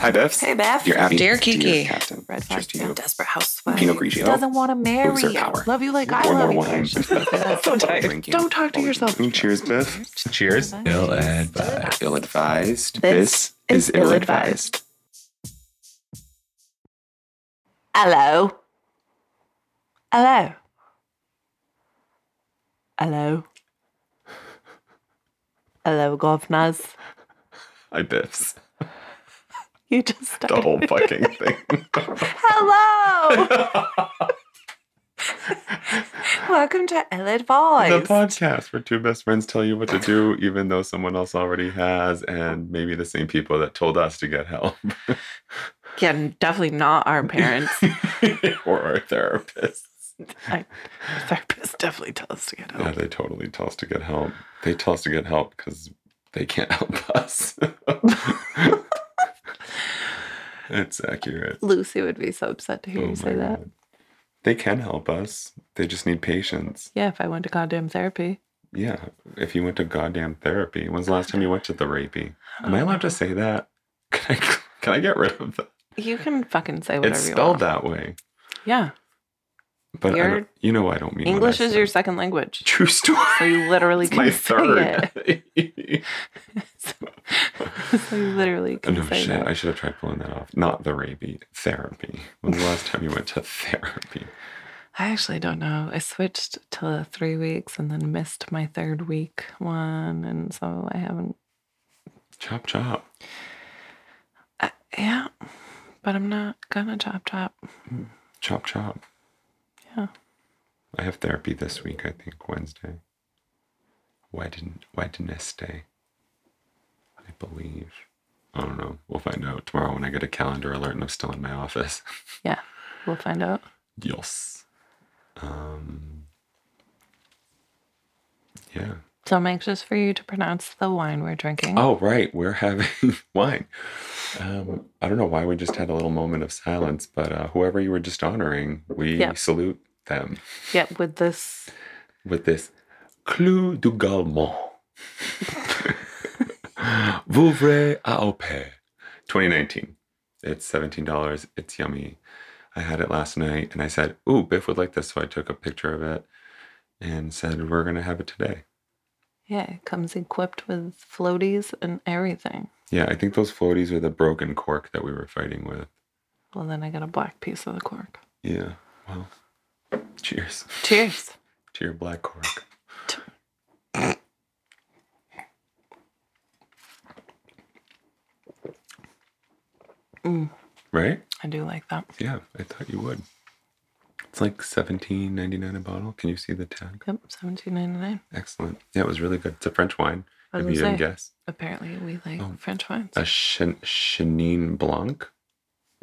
Hi, Biffs. Hey, Beth. Dear Abby. Dear Kiki. Captain. Red Cheers flag, to yeah, you. desperate housewife. Pinot Grigio. Doesn't want to marry Boozer you. power. Love you like I Pour love more you. wine. So tight. Don't talk to yourself. Cheers, Biff. Cheers. Ill advised. Ill advised. This This, is is ill advised. Hello. Hello. Hello. Hello, governors. Hi, Biffs. You just started. The whole fucking thing. Hello. Welcome to Ill the podcast where two best friends tell you what to do, even though someone else already has, and maybe the same people that told us to get help yeah, definitely not our parents. or our therapists. I, therapists definitely tell us to get help. Yeah, they totally tell us to get help. They tell us to get help because they can't help us. it's accurate. Lucy would be so upset to hear Oh you say that. God. They can help us. They just need patience. Yeah, if I went to goddamn therapy. Yeah. If you went to goddamn therapy, when's the last time you went to the therapy? Am I allowed to say that? Can I, can I get rid of that? You can fucking say whatever you want? It's spelled that way. Yeah. But I You're- don't, you know I don't mean English is your second language. true story. So you literally It's can my say third. it. so you literally can no say shit. that. I should have tried pulling that off. Not the rapey. Therapy. When's the last time you went to therapy? I actually don't know. I switched to three weeks and then missed my third week one, and so I haven't. Chop chop. Uh, yeah, but I'm not gonna chop chop. Chop chop. I have therapy this week, I think, Wednesday. Wednesday. Wednesday. I believe. I don't know. We'll find out tomorrow when I get a calendar alert and I'm still in my office. Yeah, we'll find out. yes. Um. Yeah. So I'm anxious for you to pronounce the wine we're drinking. Oh, right. We're having wine. Um, I don't know why we just had a little moment of silence, but uh, whoever you were just honoring, we salute them Yep, with this. with this Clos du Gaimont. Vouvray à Opé. 2019. It's $17. It's yummy. I had it last night and I said, Ooh, Biff would like this. So I took a picture of it and said, We're going to have it today. Yeah, it comes equipped with floaties and everything. Yeah, I think those floaties are the broken cork that we were fighting with. Well, then I got a black piece of the cork. Yeah. Well, cheers Cheers. to your black cork. Mm, Right? I do like that. Yeah, I thought you would. It's like seventeen ninety nine a bottle. Can you see the tag? Yep, seventeen ninety nine. Excellent. Yeah, it was really good. It's a French wine. If you didn't guess, apparently we like Oh. French wines. a Chen- Chenin Blanc.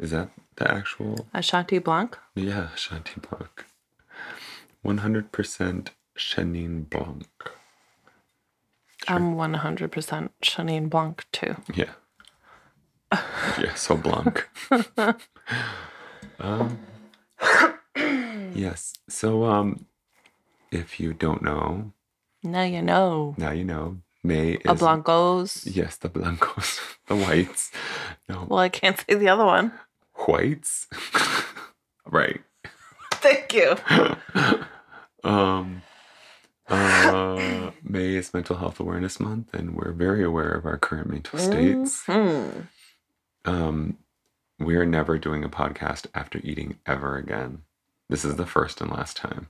Is that the actual? A Chanty Blanc. Yeah, Chanty Blanc. One hundred percent Chenin Blanc. I'm 100% Chenin Blanc too. Yeah. yeah, so Blanc. um, yes. So, um, if you don't know, Now you know. now you know. May is A Blancos. Yes, the blancos, the whites. No, Well, I can't say the other one. whites. right. Thank you. Um. Uh, May is Mental Health Awareness Month, and we're very aware of our current mental states. Mhm. Um, we are never doing a podcast after eating ever again. This is the first and last time.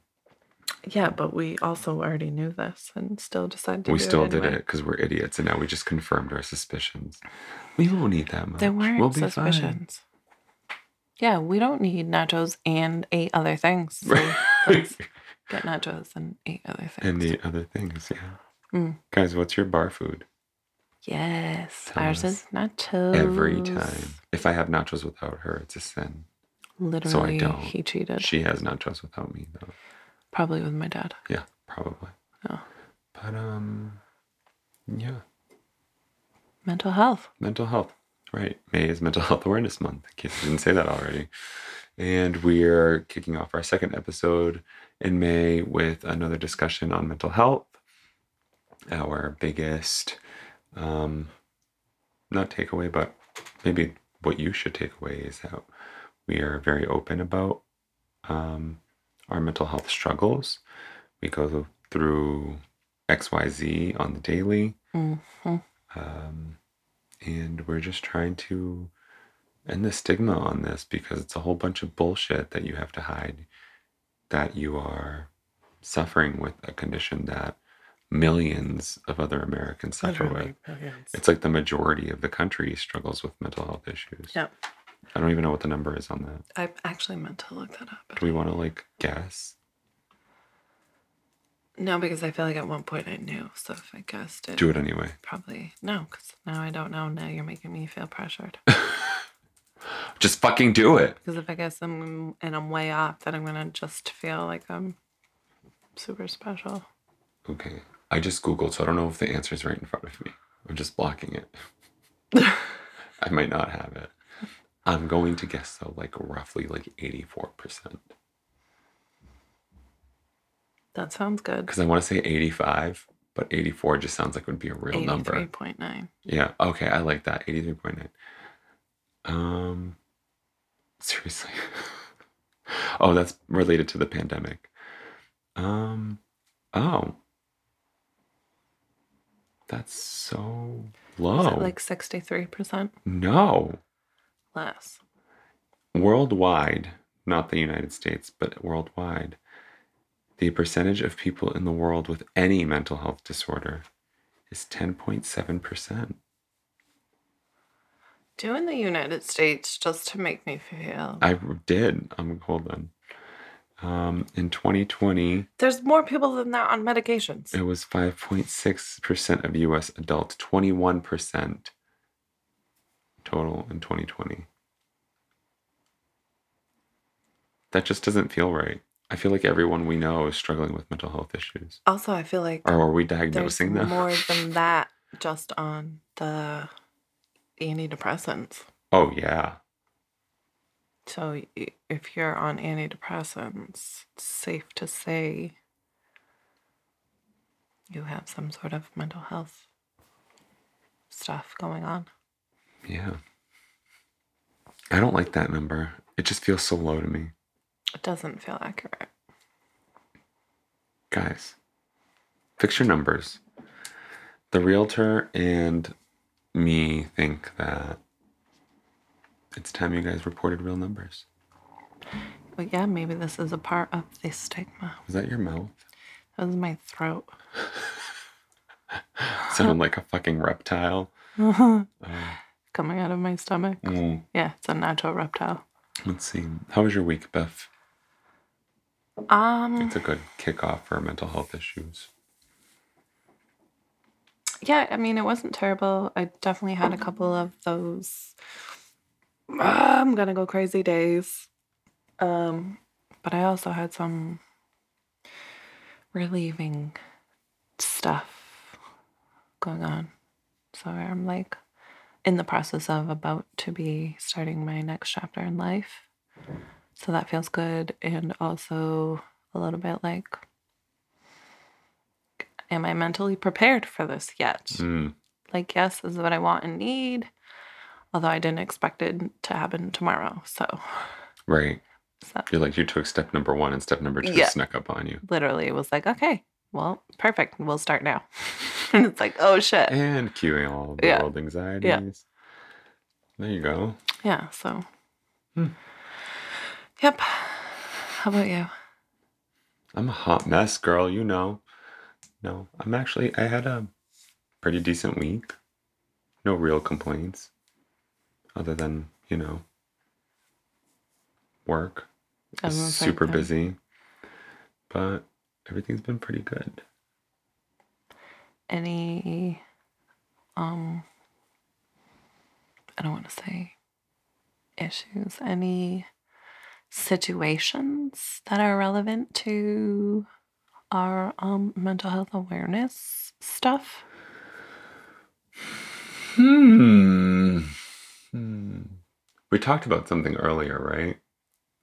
Yeah, but we also already knew this and still decided to we still it did it because we're idiots, and now we just confirmed our suspicions. We won't eat that much. There weren't we'll be fine. suspicions. Yeah, we don't need nachos and eight other things. So get nachos and eight other things. and the other things, yeah. Mm. Guys, what's your bar food? yes, Tell ours is nachos. Every time. If I have nachos without her, it's a sin. Literally, so I don't. he cheated. She has nachos without me, though. Probably with my dad. Yeah, probably. Oh. But um, yeah, Mental health. mental health. Right. May is Mental Health Awareness Month. In case I didn't say that already. And we're kicking off our second episode in May with another discussion on mental health. Our biggest, um, not takeaway, but maybe what you should take away is that we are very open about um, our mental health struggles. We go through XYZ on the daily. hmm Um, and we're just trying to end the stigma on this because it's a whole bunch of bullshit that you have to hide that you are suffering with a condition that millions of other Americans suffer with. It's like the majority of the country struggles with mental health issues. Yep. I don't even know what the number is on that. I actually meant to look that up. Do we want to like guess? No, because I feel like at one point I knew. So if I guessed it, Do it anyway. probably no, because now I don't know. Now you're making me feel pressured. Just fucking do it. Because if I guess I'm and I'm way off, then I'm gonna just feel like I'm super special. Okay. I just Googled, so I don't know if the answer is right in front of me. I'm just blocking it. I might not have it. I'm going to guess though, like roughly like 84%. That sounds good. Because I want to say 85, but 84 just sounds like it would be a real number. Eighty-three point nine. Yeah. Okay. I like that. 83.9. Um, seriously. oh, that's related to the pandemic. Um, oh. That's so Is low. it like sixty-three percent no. less? Worldwide, not the United States, but worldwide, the percentage of people in the world with any mental health disorder is 10.7%. Do in the United States just to make me feel. I did. I'm hold on. Um, in 2020, There's more people than that on medications. it was 5.6% of US adults, 21% total in 2020. That just doesn't feel right. I feel like everyone we know is struggling with mental health issues. Also, I feel like Or are we diagnosing them? more than that just on the antidepressants. Oh, yeah. So if you're on antidepressants, it's safe to say you have some sort of mental health stuff going on. Yeah. I don't like that number. It just feels so low to me. It doesn't feel accurate. Guys, fix your numbers. The realtor and me think that it's time you guys reported real numbers. But yeah, maybe this is a part of the stigma. Was that your mouth? That was my throat. Sounded like a fucking reptile. Uh, Coming out of my stomach. mm, Yeah, it's a natural reptile. let's see. How was your week, Beth? Um It's a good kickoff for mental health issues. Yeah, I mean it wasn't terrible. I definitely had a couple of those "Ah, I'm gonna go crazy days. Um but I also had some relieving stuff going on. So I'm like in the process of about to be starting my next chapter in life. So that feels good and also a little bit like am I mentally prepared for this yet? Mm, Like yes, this is what I want and need. Although I didn't expect it to happen tomorrow. So, right. so You're like you took step number one and step number two Yeah. snuck up on you. literally it was like, okay, well, perfect. We'll start now. and it's like, oh shit. And cueing all the Yeah. world anxieties. Yeah. There you go. Yeah, so Hmm. Yep. How about you? I'm a hot mess, girl. You know. No, I'm actually, I had a pretty decent week. No real complaints other than, you know, work. I was It's gonna say, super yeah. busy. But everything's been pretty good. Any um I don't want to say issues, any situations that are relevant to our um mental health awareness stuff? Hmm. hmm. We talked about something earlier, right?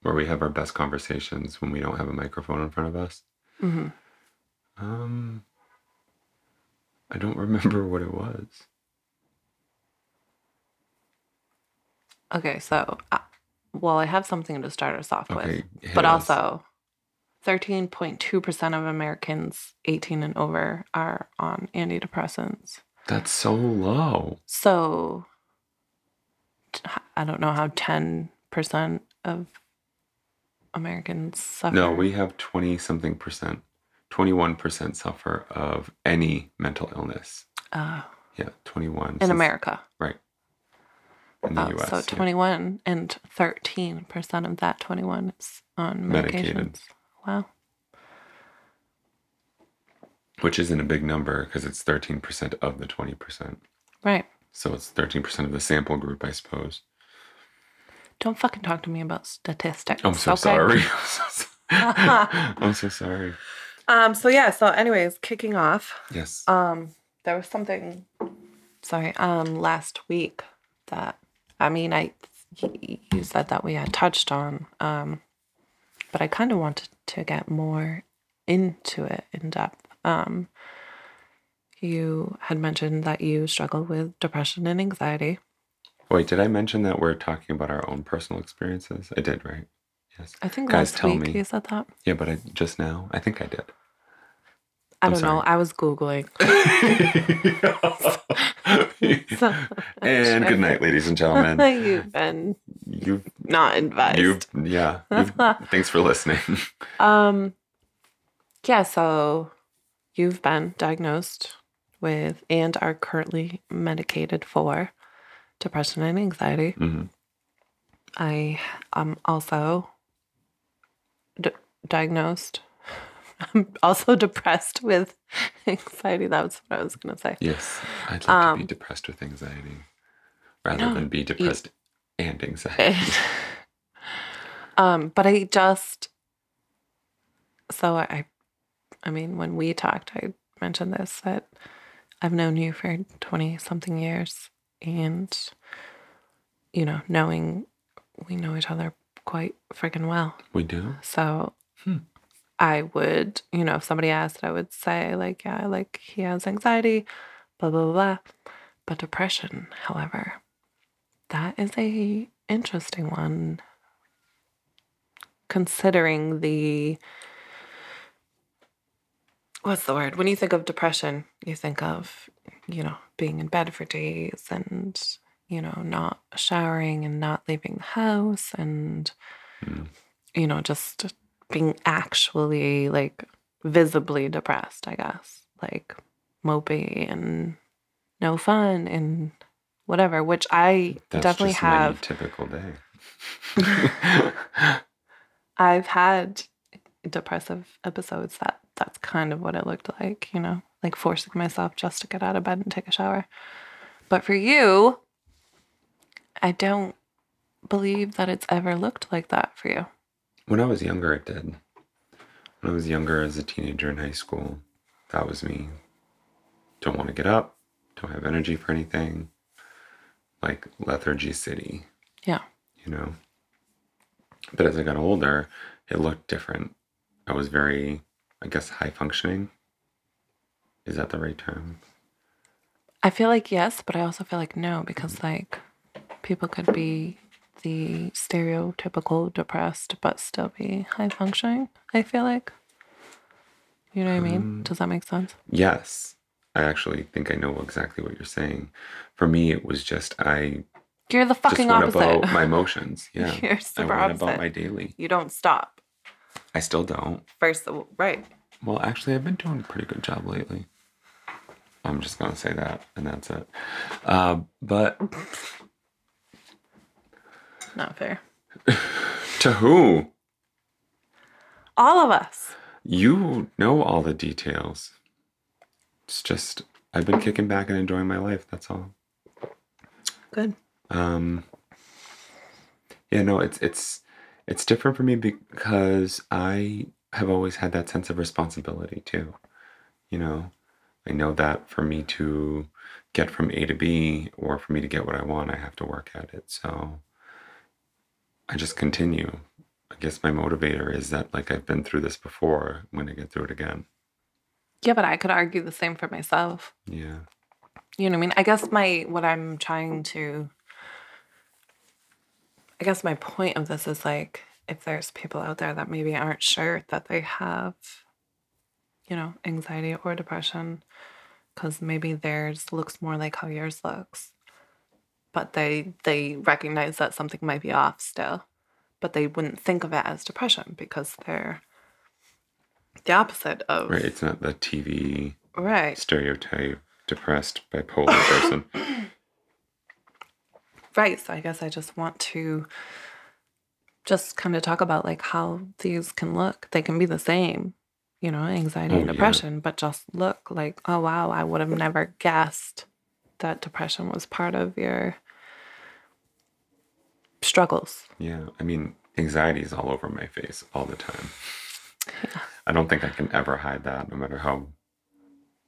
Where we have our best conversations when we don't have a microphone in front of us. hmm Um, I don't remember what it was. Okay, so uh, well, I have something to start us off Okay, with, but us. also, thirteen point two percent of Americans eighteen and over are on antidepressants. That's so low. So, I don't know how ten percent of Americans suffer. No, we have 20 something percent. 21% suffer of any mental illness. uh, Yeah, 21. in America. Right. In the Oh, US. so yeah. 21 and 13% of that 21 is on Medicated. Wow. Which isn't a big number because it's 13% of the 20%. Right. So it's 13% of the sample group, I suppose. Don't fucking talk to me about statistics. I'm so okay? sorry. I'm so sorry. So. Um so yeah, so anyways, kicking off. Yes. Um there was something sorry, um last week that I mean, I you said that we had touched on um but I kind of wanted to get more into it in depth. Um you had mentioned that you struggle with depression and anxiety. Wait, did I mention that we're talking about our own personal experiences? I did, right? Yes. I think Guys, last tell week me. you said that. Yeah, but I just now, I think I did. I I'm don't know. I was googling. And good night, ladies and gentlemen. You've been You've, not advised. you've, yeah. you've- thanks for listening. Um, yeah, so you've been diagnosed with and are currently medicated for depression and anxiety. Mhm. I am also d- diagnosed. I'm also depressed with anxiety. That was what I was going to say. Yes, I'd like to be Um, depressed with anxiety rather no, than be depressed and anxiety. Eh. um, but I just so I I mean when we talked I mentioned this that I've known you for 20 something years and you know knowing we know each other quite freaking well. we do? So Hmm. I would, you know, if somebody asked, I would say, like, yeah, like he has anxiety, blah, blah, blah, blah. But depression, however, that is a interesting one considering the what's the word? When you think of depression, you think of, you know, being in bed for days and, you know, not showering and not leaving the house and Mm. you know, just being actually like visibly depressed, I guess. Like mopey and no fun and whatever, which I That's definitely have. typical day. I've had depressive episodes that that's kind of what it looked like, you know, like forcing myself just to get out of bed and take a shower. But for you, I don't believe that it's ever looked like that for you. When I was younger, it did. When I was younger, as a teenager in high school, that was me. Don't want to get up, don't have energy for anything. Like lethargy city, Yeah. you know. But as I got older, it looked different. I was very, I guess, high functioning. Is that the right term? I feel like yes, but I also feel like no because like people could be the stereotypical depressed but still be high functioning. I feel like. You know what I mean? Um, Does that make sense? Yes. I actually think I know exactly what you're saying. For me, it was just I You're the fucking just opposite. about my emotions. Yeah. You're I went opposite. about my daily. you don't stop. I still don't. First, right? Well, actually, I've been doing a pretty good job lately. I'm just gonna say that, and that's it. Uh, but Not fair. to who? All of us. You know all the details. It's just I've been kicking back and enjoying my life. That's all. Good. Um, yeah, no, it's it's it's different for me because I have always had that sense of responsibility too. You know, I know that for me to get from A to B or for me to get what I want, I have to work at it. So I just continue. I guess my motivator is that like I've been through this before, when I'm gonna get through it again. Yeah, but I could argue the same for myself. Yeah. You know what I mean? I guess my what I'm trying to I guess my point of this is like if there's people out there that maybe aren't sure that they have, you know, anxiety or depression, because maybe theirs looks more like how yours looks, but they they recognize that something might be off still, but they wouldn't think of it as depression because they're the opposite of Right. It's not the TV right. stereotype depressed bipolar person. Right. So I guess I just want to just kind of talk about like how these can look. They can be the same, you know, anxiety Oh, and yeah. depression, but just look like, oh wow, I would have never guessed that depression was part of your struggles. Yeah. I mean, anxiety is all over my face all the time. Yeah. I don't think I can ever hide that, no matter how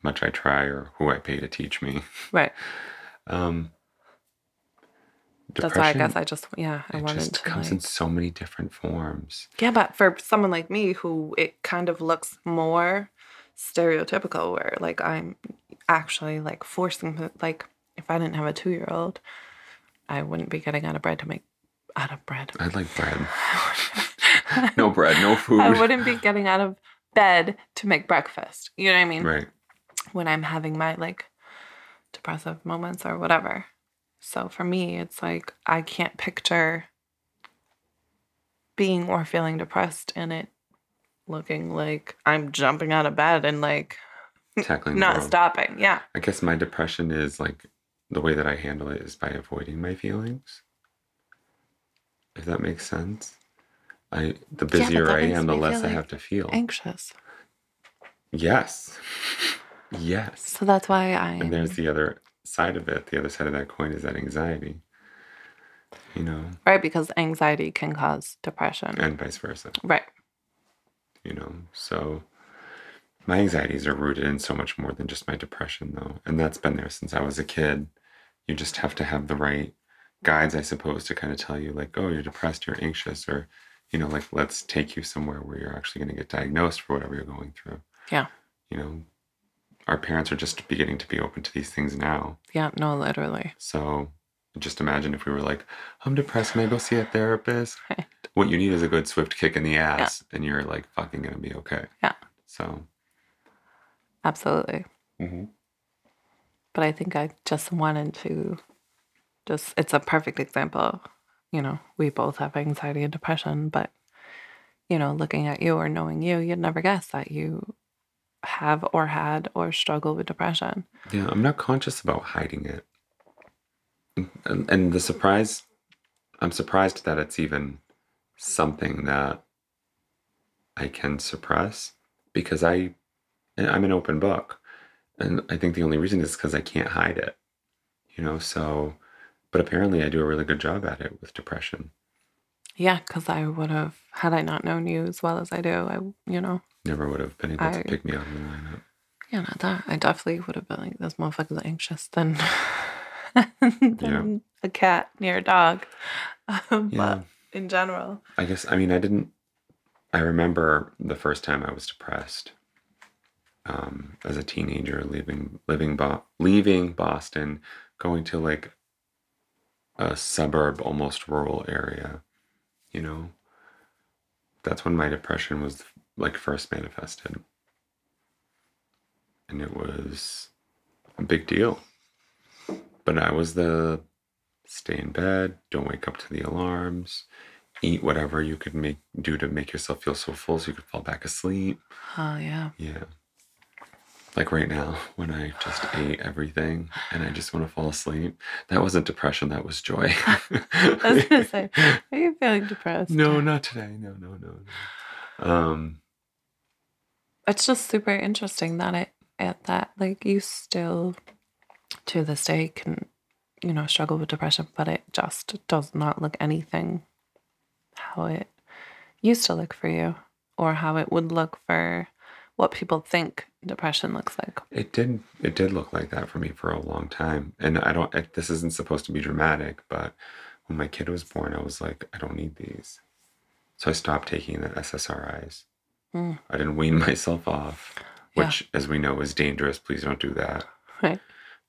much I try or who I pay to teach me. Right. Um, That's why I guess I just yeah, I it wanted just to comes like, in so many different forms. Yeah, but for someone like me who it kind of looks more stereotypical where like I'm actually like forcing like if I didn't have a 2-year-old, I wouldn't be getting out of bread to make out of bread. I'd like bread. no bread, no food. I wouldn't be getting out of bed to make breakfast. You know what I mean? Right. When I'm having my like depressive moments or whatever. So for me, it's like I can't picture being or feeling depressed and it looking like I'm jumping out of bed and like Tackling not stopping. Yeah. I guess my depression is like the way that I handle it is by avoiding my feelings. If that makes sense. I the busier that I am, the less I have to feel. Anxious. Yes. yes. So that's why I And there's the other side of it. The other side of that coin is that anxiety. You know, right because anxiety can cause depression. and vice versa. Right. You know, so my anxieties are rooted in so much more than just my depression, though. And that's been there since I was a kid. You just have to have the right guides, I suppose, to kind of tell you, like, oh, you're depressed, you're anxious, or, you know, like, let's take you somewhere where you're actually going to get diagnosed for whatever you're going through. Yeah. You know, our parents are just beginning to be open to these things now. Yeah, no, literally. So just imagine if we were like, I'm depressed, can I go see a therapist? Right. What you need is a good swift kick in the ass, and you're like fucking gonna be okay. Yeah. So, Absolutely. mm-hmm. but I think I just wanted to just it's a perfect example. You know, we both have anxiety and depression, but you know, looking at you or knowing you, you'd never guess that you have or had or struggle with depression. yeah, I'm not conscious about hiding it. And, and the surprise, I'm surprised that it's even something that I can suppress because I, I'm an open book. And I think the only reason is because I can't hide it, you know? So, but apparently I do a really good job at it with depression. Yeah, because I would have had I not known you as well as I do, I you know, Never would have been able I- to pick me out of the lineup. yeah, not that. I definitely would have been like this motherfucker's anxious than than a cat near a dog. Um, Yeah. But in general. I guess I mean I didn't. I remember the first time I was depressed. Um, as a teenager, leaving living Bo- leaving Boston, going to like a suburb, almost rural area. You know, that's when my depression was like first manifested, and it was a big deal. But I was the stay in bed, don't wake up to the alarms, eat whatever you could make do to make yourself feel so full so you could fall back asleep. Oh yeah. Yeah. Like right now, when I just ate everything and I just want to fall asleep. That wasn't depression, that was joy. I was gonna say, are you feeling depressed? No, not today. No, no, no, no. Um, It's just super interesting that it at that like you still to this day can you know struggle with depression, but it just does not look anything how it used to look for you or how it would look for what people think depression looks like. it did it did look like that for me for a long time. And I don't it, this isn't supposed to be dramatic, but when my kid was born, I was like, I don't need these. So I stopped taking the SSRIs. Mm. I didn't wean myself off, Yeah. which, as we know, is dangerous. Please don't do that. Right.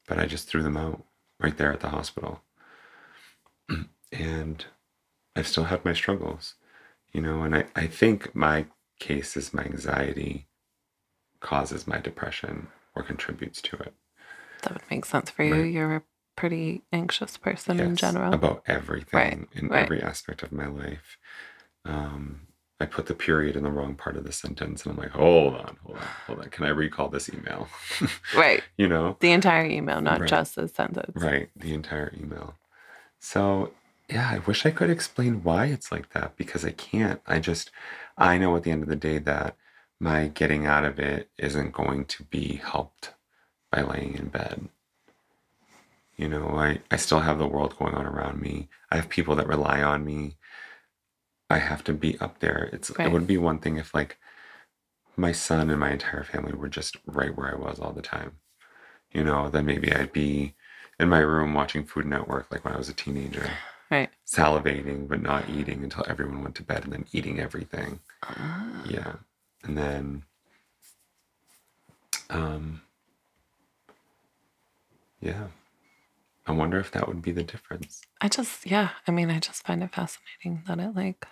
But I just threw them out right there at the hospital. And I've still had my struggles, you know, and I, I think my case is my anxiety causes my depression or contributes to it. That would make sense for you. Right. You're a pretty anxious person in general. about everything in right. every aspect of my life. Um, I put the period in the wrong part of the sentence, and I'm like, hold on, hold on, hold on. Can I recall this email? right. you know, The entire email, not Right. just the sentence. right? The entire email. So yeah, I wish I could explain why it's like that because I can't. I just, I know at the end of the day that my getting out of it isn't going to be helped by laying in bed. You know, I, I still have the world going on around me. I have people that rely on me. I have to be up there. It's Right. it would be one thing if like my son and my entire family were just right where I was all the time. You know, then maybe I'd be in my room watching Food Network like when I was a teenager, Right. salivating but not eating until everyone went to bed and then eating everything. Ah. Yeah. And then um yeah. I wonder if that would be the difference. I just, yeah. I mean, I just find it fascinating that it like,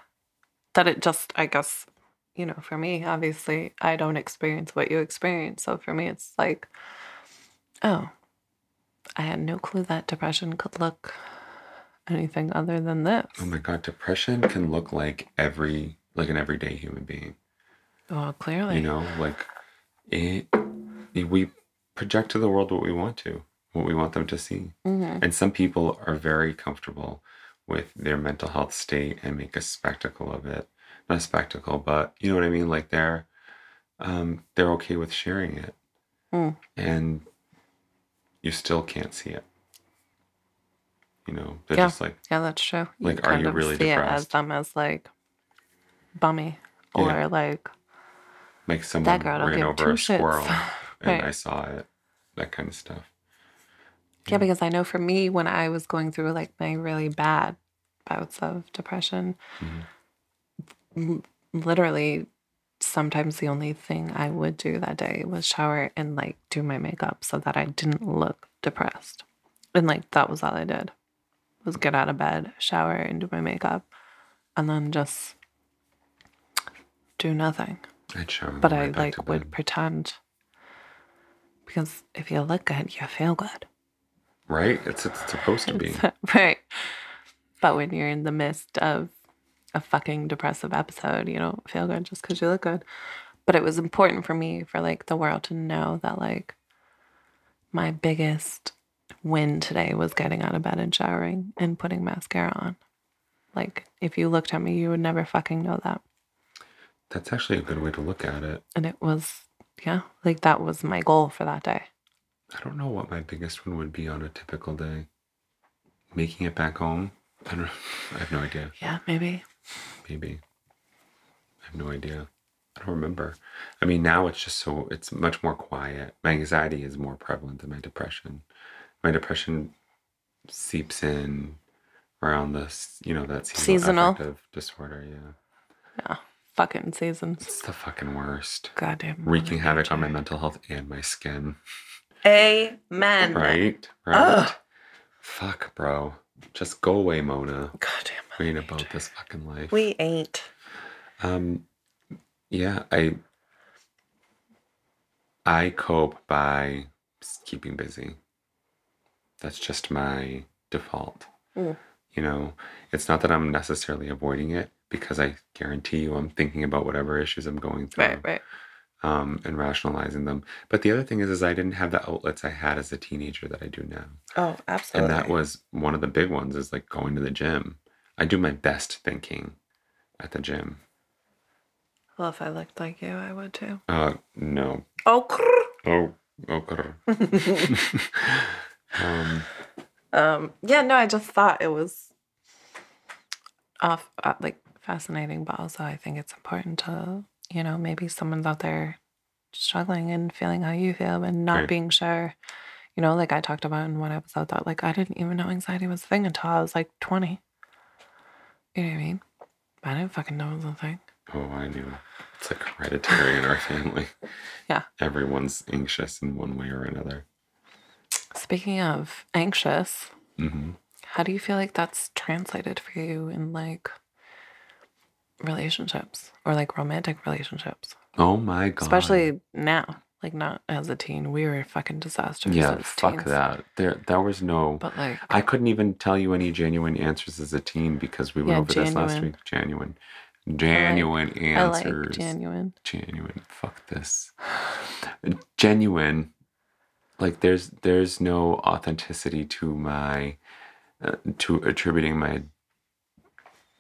that it just, I guess, you know, for me, obviously, I don't experience what you experience. So for me, it's like, oh, I had no clue that depression could look anything other than this. Oh my god, depression can look like every like an everyday human being. Well, clearly. You know, like it, it- we project to the world what we want to, what we want them to see. Mhm. And some people are very comfortable with their mental health state and make a spectacle of it. Not a spectacle, but you know what I mean? Like they're um they're okay with sharing it. Mm. And you still can't see it. You know, they're Yeah. just like Yeah, that's true. Like, are kind you really see it as depressed? them as like bummy or Yeah. like like someone ran over a shits. squirrel and Right. I saw it. That kind of stuff. Yeah, because I know for me, when I was going through like my really bad bouts of depression, Mhm. l- literally, sometimes the only thing I would do that day was shower and like do my makeup so that I didn't look depressed. And like that was all I did was get out of bed, shower, and do my makeup, and then just do nothing. I'd show But I like would pretend because if you look good, you feel good. Right? It's it's supposed to be. right. But when you're in the midst of a fucking depressive episode, you don't feel good just because you look good. But it was important for me for like the world to know that like my biggest win today was getting out of bed and showering and putting mascara on. Like if you looked at me, you would never fucking know that. That's actually a good way to look at it. And it was, yeah, like that was my goal for that day. I don't know what my biggest one would be on a typical day. Making it back home? I don't I have no idea. Yeah, maybe. Maybe. I have no idea. I don't remember. I mean, now it's just so, it's much more quiet. My anxiety is more prevalent than my depression. My depression seeps in around this, you know, that seasonal, Seasonal. affective disorder. Yeah. Yeah. Fucking seasons. It's the fucking worst. Goddamn. Wreaking Mother havoc on my mental health and my skin. Amen. Right? Right? Ugh. Fuck, bro. Just go away, Mona. Goddamn. We ain't about Nature. this fucking life. We ain't. Um, yeah, I I cope by keeping busy. That's just my default. Mm. You know, it's not that I'm necessarily avoiding it because I guarantee you I'm thinking about whatever issues I'm going through Right, right. um, and rationalizing them. But the other thing is, is I didn't have the outlets I had as a teenager that I do now. Oh, absolutely. And that was one of the big ones is like going to the gym. I do my best thinking at the gym. Well, if I looked like you, I would too. Uh, no. Oh, Oh, okay. um, um, yeah, no, I just thought it was off, uh, like fascinating, but also I think it's important to, you know, maybe someone's out there struggling and feeling how you feel and not Right. being sure. You know, like I talked about in one episode that like I didn't even know anxiety was a thing until I was like 20. You know what I mean? I didn't fucking know it was a thing. oh, I knew. It's like hereditary in our family. Yeah. Everyone's anxious in one way or another. Speaking of anxious, hmm How do you feel like that's translated for you in like relationships or like romantic relationships? Oh my god. Especially now. Like not as a teen. We were a fucking disasters. Yeah, fuck teens. that. There there was no But like I couldn't even tell you any genuine answers as a teen because we went Yeah, over this last week. Genuine. Genuine I answers. like genuine. genuine. Fuck this. Genuine. Like there's there's no authenticity to my uh, to attributing my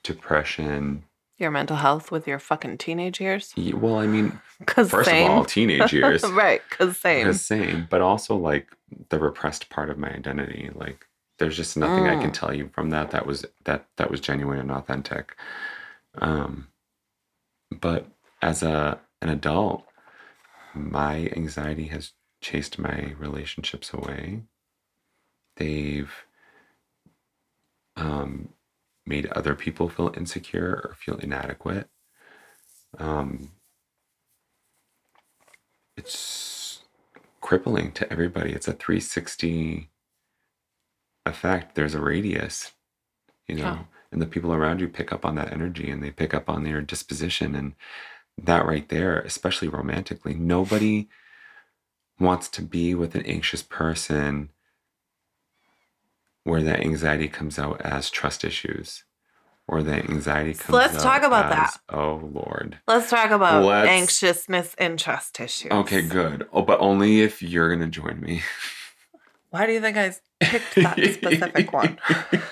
depression. Your mental health with your fucking teenage years? Y- Well, I mean, Cause first same. of all, teenage years. right, cause same. The same, but also like the repressed part of my identity. Like there's just nothing I can Mm. tell you from that that was that that was genuine and authentic. Um, but as a an adult, my anxiety has chased my relationships away. They've um, made other people feel insecure or feel inadequate. Um, it's crippling to everybody. It's a 360 effect. There's a radius, you know, Yeah. and the people around you pick up on that energy and they pick up on your disposition. And that right there, especially romantically, nobody wants to be with an anxious person where that anxiety comes out as trust issues or that anxiety comes out let's talk about as, that. Oh, Lord. Let's talk about Let's- anxiousness and trust issues. Okay, good. Oh, but only if you're gonna join me. Why do you think I picked that specific one?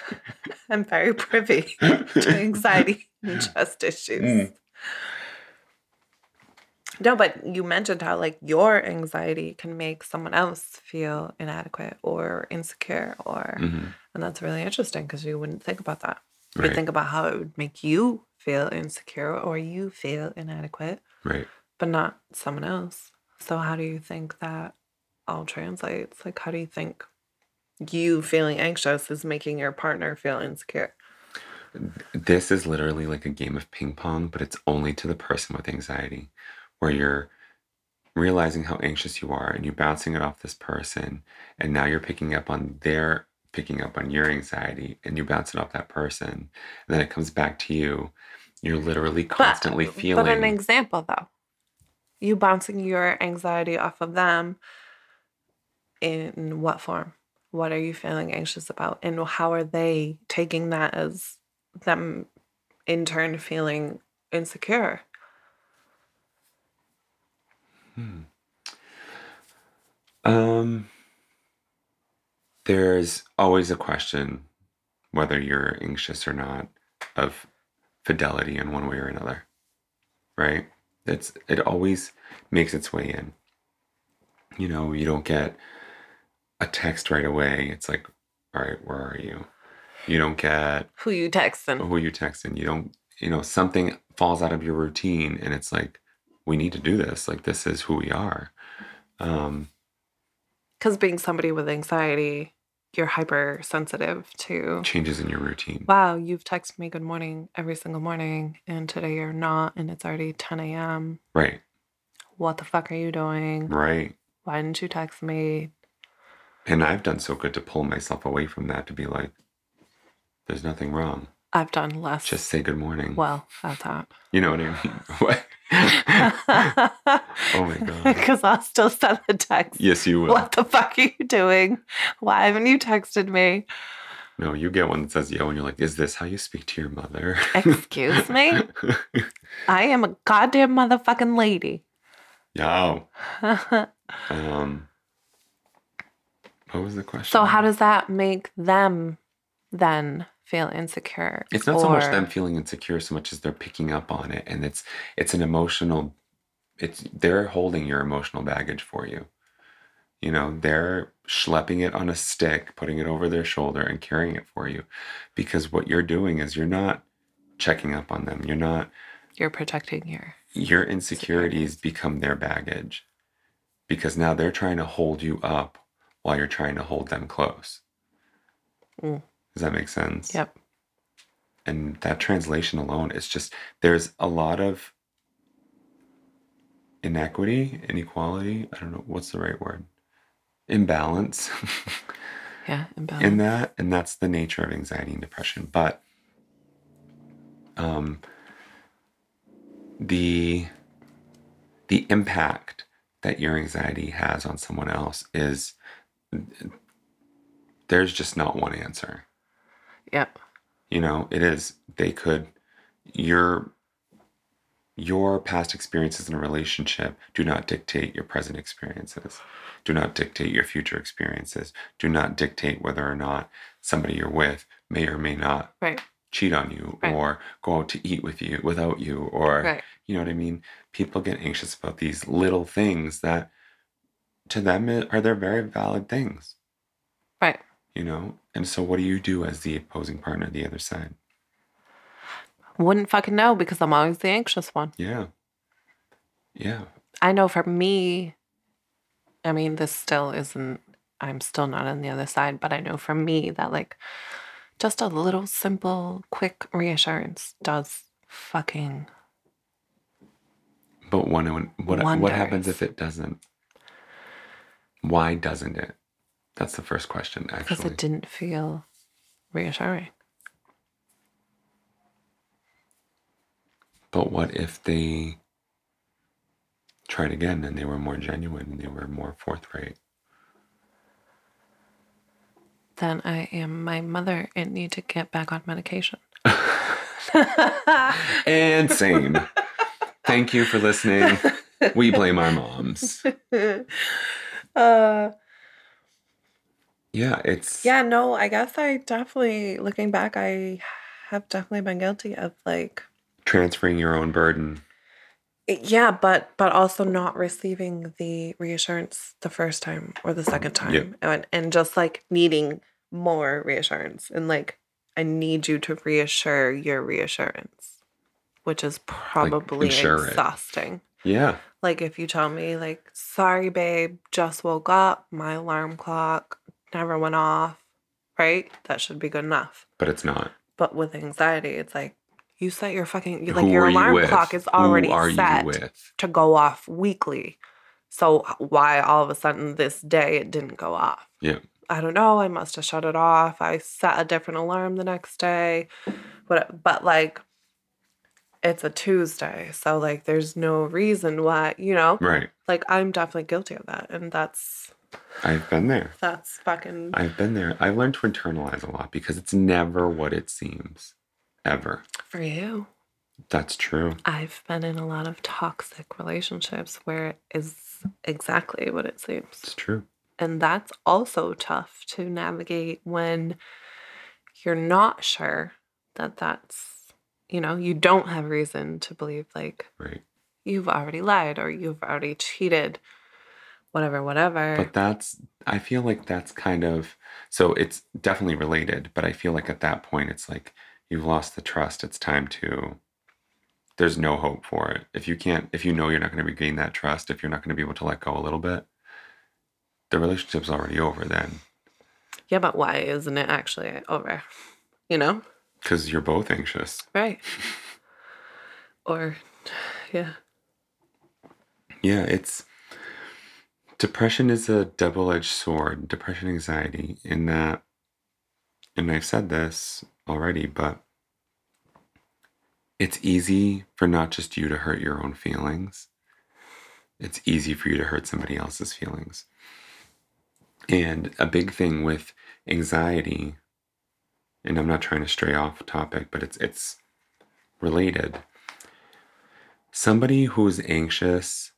I'm very privy to anxiety and trust issues. Mm. No, but you mentioned how like your anxiety can make someone else feel inadequate or insecure or Mhm. and that's really interesting because you wouldn't think about that. You Right. would think about how it would make you feel insecure or you feel inadequate, Right. but not someone else. So how do you think that all translates? Like how do you think you feeling anxious is making your partner feel insecure? This is literally like a game of ping pong, but it's only to the person with anxiety, where you're realizing how anxious you are and you're bouncing it off this person. And now you're picking up on their picking up on your anxiety and you bounce it off that person. And then it comes back to you. You're literally constantly feeling. But an example though, you bouncing your anxiety off of them in what form? What are you feeling anxious about? And how are they taking that as them in turn feeling insecure? Um, there's always a question whether you're anxious or not of fidelity in one way or another, right? It's it always makes its way in. You know, you don't get a text right away. It's like, all right, where are you? You don't get Who you texting? who you texting. You don't, you know, something falls out of your routine, and it's like, we need to do this. Like this is who we are. Um, Because being somebody with anxiety, you're hypersensitive to changes in your routine. wow, you've texted me good morning every single morning, and today you're not, and it's already 10 a.m. Right, What the fuck are you doing? right. Why didn't you text me? And I've done so good to pull myself away from that to be like, there's nothing wrong. I've done less. Just say good morning. well at that. You know what I mean? What? oh my God. Because I'll still send the text. Yes, you will. What the fuck are you doing? Why haven't you texted me? No, you get one that says yo, and you're like, is this how you speak to your mother? Excuse me? I am a goddamn motherfucking lady. yo. Um, what was the question? so how does that make them then feel insecure? It's not so much them feeling insecure so much as they're picking up on it, and it's it's an emotional. It's they're holding your emotional baggage for you. You know, they're schlepping it on a stick, putting it over their shoulder, and carrying it for you, because what you're doing is you're not checking up on them. You're not. You're protecting your Your insecurities become their baggage, because now they're trying to hold you up while you're trying to hold them close. Mm. Does that make sense? Yep. and that translation alone is just there's a lot of inequity inequality i don't know what's the right word imbalance Yeah, imbalance. in that and that's the nature of anxiety and depression but um the the impact that your anxiety has on someone else is there's just not one answer Yep. you know it is they could your your past experiences in a relationship do not dictate your present experiences do not dictate your future experiences do not dictate whether or not somebody you're with may or may not Right. cheat on you Right. or go out to eat with you without you or Right. you know what i mean people get anxious about these little things that to them are they're very valid things Right. You know? And so what do you do as the opposing partner the other side? Wouldn't fucking know because I'm always the anxious one. yeah. Yeah. I know for me, I mean, this still isn't, I'm still not on the other side, but I know for me that like just a little simple, quick reassurance does fucking, but when, when what what happens if it doesn't? Why doesn't it that's the first question actually. because it didn't feel reassuring. but what if they tried again and they were more genuine and they were more forthright Then I am my mother and need to get back on medication. and same. Thank you for listening. We blame our moms. uh, Yeah, it's yeah, no, I guess I definitely, looking back, I have definitely been guilty of like, transferring your own burden. Eh, yeah, but but also not receiving the reassurance the first time or the second time, Yep. and and just like needing more reassurance and like I need you to reassure your reassurance, which is probably it. exhausting. Yeah, Like if you tell me like, sorry babe, just woke up, my alarm clock never went off, right? That should be good enough. but it's not. But with anxiety, it's like you set your fucking Who like your are you alarm clock is already Who set to go off weekly. So why all of a sudden this day it didn't go off? Yeah. I don't know. I must have shut it off. I set a different alarm the next day. But but like it's a Tuesday. So like there's no reason why, you know? Right. Like I'm definitely guilty of that. And that's I've been there. that's fucking I've been there. I've learned to internalize a lot because it's never what it seems. Ever. for you. That's true. I've been in a lot of toxic relationships where it is exactly what it seems. It's true. And that's also tough to navigate when you're not sure that that's, you know, you don't have reason to believe like Right. you've already lied or you've already cheated, whatever, whatever. But that's, I feel like that's kind of, so it's definitely related, but I feel like at that point, it's like you've lost the trust. It's time to, there's no hope for it. If you can't, if you know you're not going to regain that trust, if you're not going to be able to let go a little bit, the relationship's already over then yeah, but why isn't it actually over? You know? because you're both anxious. Right. or, yeah. Yeah, it's depression is a double edged sword, depression, anxiety, in that, and I've said this already, but it's easy for not just you to hurt your own feelings, it's easy for you to hurt somebody else's feelings. And a big thing with anxiety, and I'm not trying to stray off topic, but it's it's related. Somebody who's anxious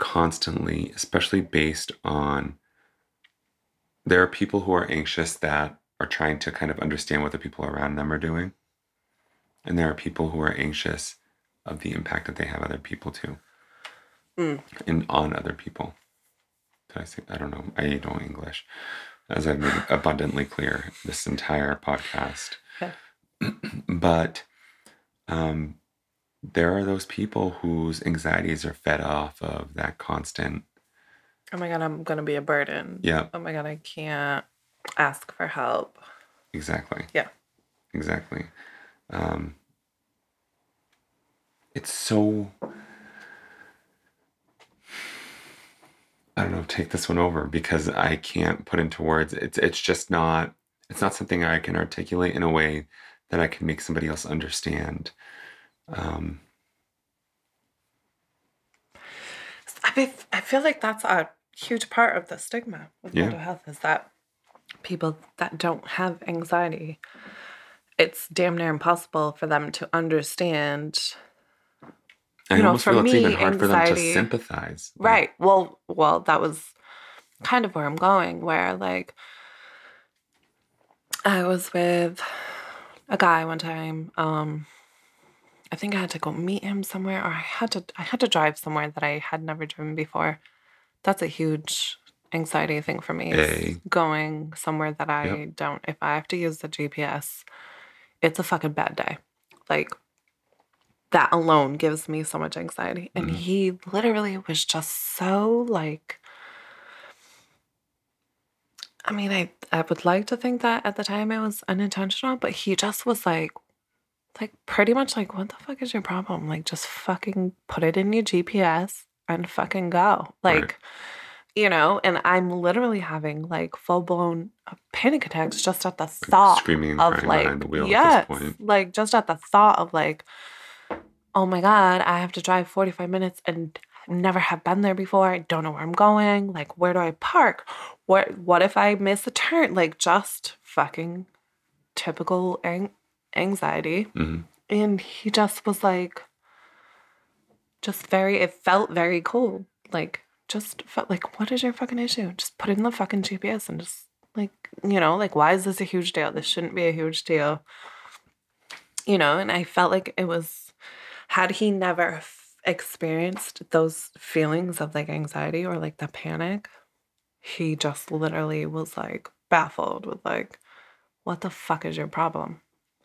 constantly, especially based on there are people who are anxious that are trying to kind of understand what the people around them are doing. And there are people who are anxious of the impact that they have other people too. Mm. And on other people. Did I say I don't know. I don't know English. As I've made abundantly clear this entire podcast. Okay. but um there are those people whose anxieties are fed off of that constant Oh my God, I'm going to be a burden. yeah Oh my God, I can't ask for help. exactly Yeah. exactly um it's so i don't know take this one over because I can't put into words. It's it's just not it's not something I can articulate in a way that I can make somebody else understand. Um, I mean, I feel like that's a huge part of the stigma with Yeah. mental health is that people that don't have anxiety, it's damn near impossible for them to understand. I You know, almost feel it's even me, hard for them to anxiety- sympathize. Like, Right. Well, well, that was kind of where I'm going. Where like, I was with a guy one time. Um, I think I had to go meet him somewhere, or I had to I had to drive somewhere that I had never driven before. That's a huge anxiety thing for me. going somewhere that I don't. If I have to use the GPS, it's a fucking bad day. Like that alone gives me so much anxiety. And Mhm. he literally was just so like. I mean, I I would like to think that at the time it was unintentional, but he just was like, like pretty much like, what the fuck is your problem? Like, just fucking put it in your GPS and fucking go. Right. Like, you know, and I'm literally having like full blown uh, panic attacks just at the thought screaming of like, behind the wheel yes, at this point. like just at the thought of like, oh my god, I have to drive 45 minutes and never have been there before. I don't know where I'm going. Like, where do I park? What what if I miss a turn? Like, just fucking typical ang- anxiety. Mhm. And he just was like, just very. It felt very cold. Like, just felt like, what is your fucking issue? Just put it in the fucking GPS and just like, you know, like, why is this a huge deal? This shouldn't be a huge deal. You know, and I felt like it was, had he never f- experienced those feelings of like anxiety or like the panic, he just literally was like baffled with like, what the fuck is your problem?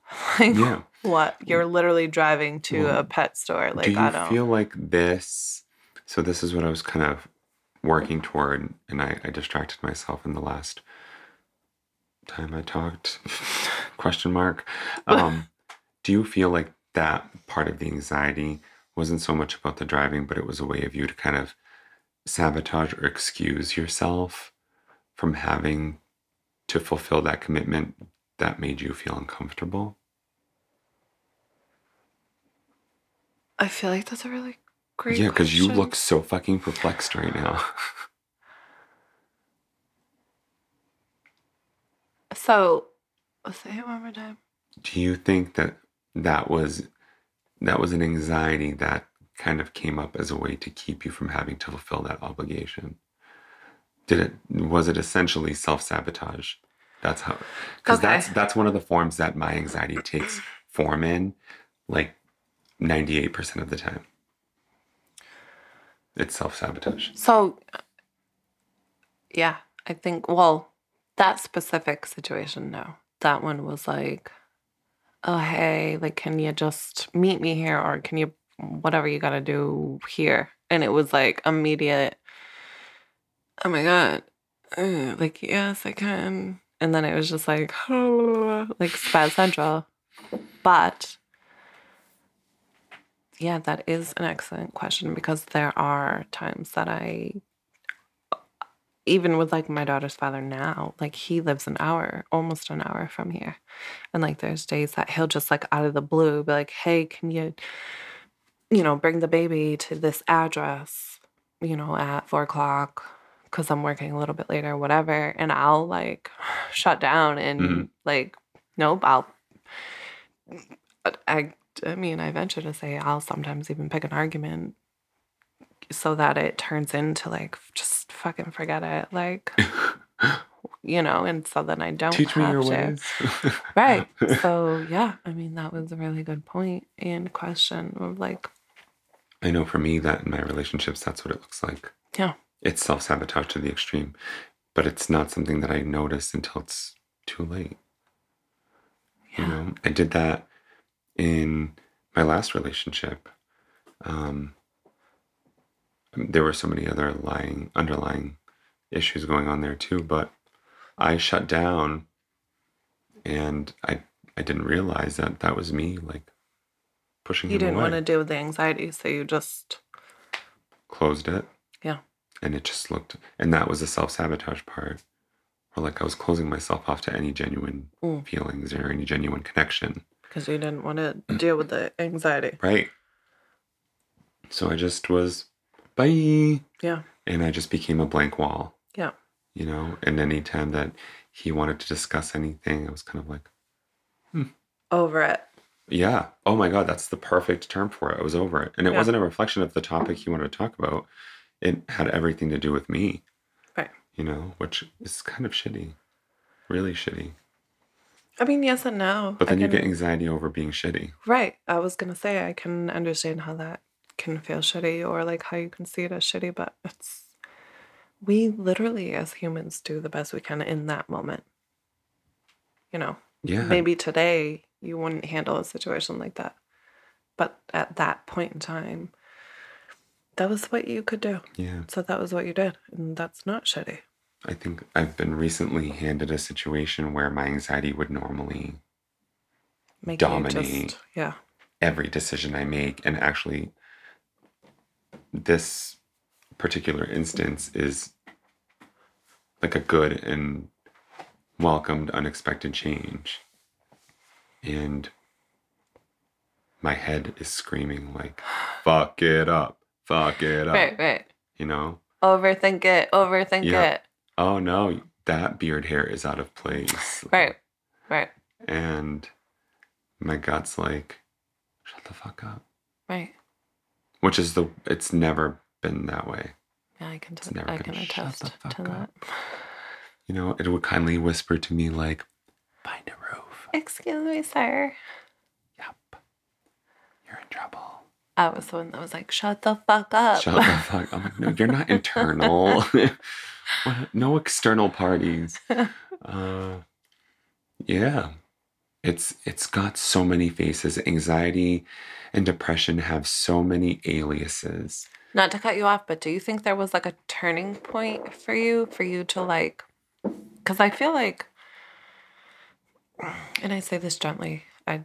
like, Yeah. what? You're literally driving to Well, a pet store. Like, Do you I don't. feel like this? So this is what I was kind of working toward, and I, I distracted myself in the last time I talked. question mark. Um, do you feel like that part of the anxiety wasn't so much about the driving, but it was a way of you to kind of sabotage or excuse yourself from having to fulfill that commitment that made you feel uncomfortable? I feel like that's a really great yeah, because you question. look so fucking perplexed right now. So, say it one more time. do you think that that was that was an anxiety that kind of came up as a way to keep you from having to fulfill that obligation did it was it essentially self-sabotage that's how because Okay. that's that's one of the forms that my anxiety takes form in like 98% of the time it's self-sabotage So, yeah, I think, well, that specific situation, no. That one was like, oh, hey, like, can you just meet me here or can you, whatever you got to do here? And it was like immediate, oh my God, uh, like, yes, I can. And then it was just like, like Spaz Central. But yeah, that is an excellent question because there are times that I, even with like my daughter's father now, like he lives an hour, almost an hour from here. And like there's days that he'll just like out of the blue be like, hey, can you, you know, bring the baby to this address, you know, at four o'clock because I'm working a little bit later, whatever. And I'll like shut down and Mhm. like, nope, I'll, I, I mean, I venture to say I'll sometimes even pick an argument so that it turns into like just fucking forget it, like you know, and so then I don't teach me your to. ways Right. So yeah, I mean that was a really good point and question of like, I know for me that in my relationships, that's what it looks like. Yeah. It's self sabotage to the extreme, but it's not something that I notice until it's too late. You yeah, know, I did that in my last relationship. Um, there were so many other lying, underlying issues going on there too, but I shut down and I, I didn't realize that that was me like pushing you didn't away. want to deal with the anxiety, so you just closed it. And it just looked and that was the self-sabotage part or like i was closing myself off to any genuine Mm. feelings or any genuine connection Because you didn't want to deal with the anxiety. right so i just was bye Yeah. and i just became a blank wall Yeah. you know and anytime that he wanted to discuss anything i was kind of like Over it. yeah oh my god that's the perfect term for it i was over it and it Yeah. wasn't a reflection of the topic he wanted to talk about it had everything to do with me Right. you know which is kind of shitty really shitty I mean, yes and no. but then you get anxiety over being shitty Right. I was gonna say I can understand how that can feel shitty or like how you can see it as shitty, but it's we literally as humans do the best we can in that moment. You know, yeah maybe today you wouldn't handle a situation like that. But at that point in time, that was what you could do. yeah So that was what you did. And that's not shitty. i think i've been recently handed a situation where my anxiety would normally Make Dominate. just yeah. every decision I make. And actually, this particular instance is like a good and welcomed unexpected change. And my head is screaming, like, fuck it up, fuck it up. Right, right. You know? Overthink it, overthink Yeah. it. Oh no, that beard hair is out of place. Right. Right. And my gut's like, shut the fuck up. Right. which is the it's never been that way Yeah, I can. T- never I can shut attest the to fuck that. you know it would kindly whisper to me like find a roof Excuse me, sir. yep you're in trouble I was the one that was like, "Shut the fuck up." shut the fuck up. i'm like no you're not internal no external parties uh yeah it's it's got so many faces anxiety and depression have so many aliases Not to cut you off, but do you think there was like a turning point for you, for you to like? Because I feel like, and I say this gently, I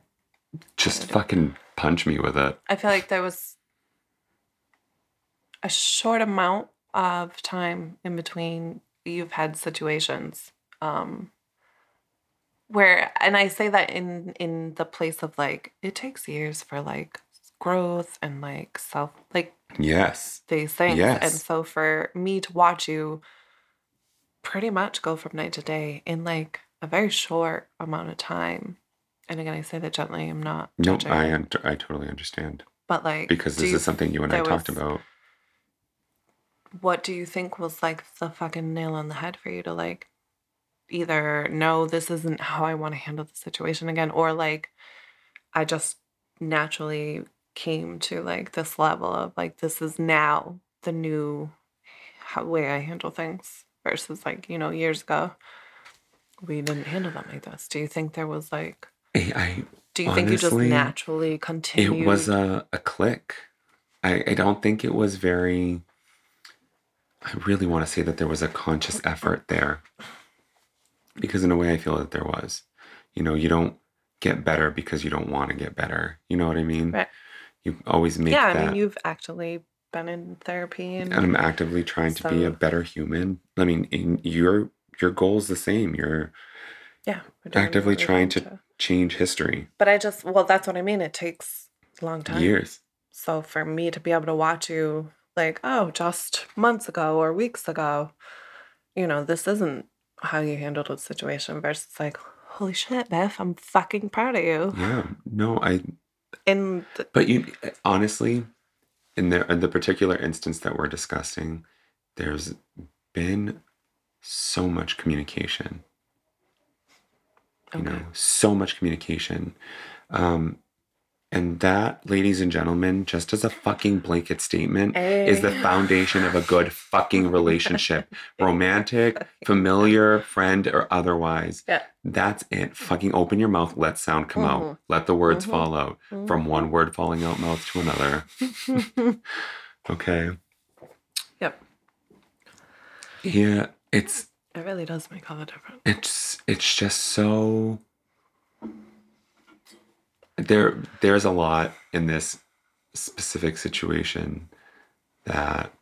just fucking punch me with it. I feel like there was a short amount of time in between you've had situations um where and I say that in in the place of like it takes years for like growth and like self like yes. these things. And so for me to watch you pretty much go from night to day in like a very short amount of time and again I say that gently I'm not No, judging. I un- I totally understand. But like because this is something you and I talked was- about. what do you think was like the fucking nail on the head for you to like either no this isn't how i want to handle the situation again or like i just naturally came to like this level of like this is now the new how, way i handle things versus like you know years ago? We didn't handle them like this. Do you think there was like I, I do you think you just naturally continued it was a, a click. I, I don't think it was very. I really want to say that there was a conscious effort there, because in a way I feel that there was. You know, you don't get better because you don't want to get better. You know what I mean? Right. You always make yeah that. i mean you've actually been in therapy and and I'm actively trying to be a better human. I mean, in your your goal is the same. You're Yeah, actively trying can to change history. But I just, well, that's what I mean. It takes a long time. Years. So for me to be able to watch you, like, oh, just months ago or weeks ago, you know, this isn't how you handled a situation versus like, holy shit, Beth, I'm fucking proud of you. Yeah. No, I And But you honestly, in the in the particular instance that we're discussing, there's been so much communication. You okay. know, so much communication. Um, and that, ladies and gentlemen, just as a fucking blanket statement, is the foundation of a good fucking relationship. Romantic, familiar, friend, or otherwise. Yeah. That's it. Fucking open your mouth, let sound come out. Mhm. Let the words Mhm. fall out from one word falling out mouth to another. Okay. Yep. Yeah, it's It really does make all the difference. it's it's just so there there's a lot in this specific situation that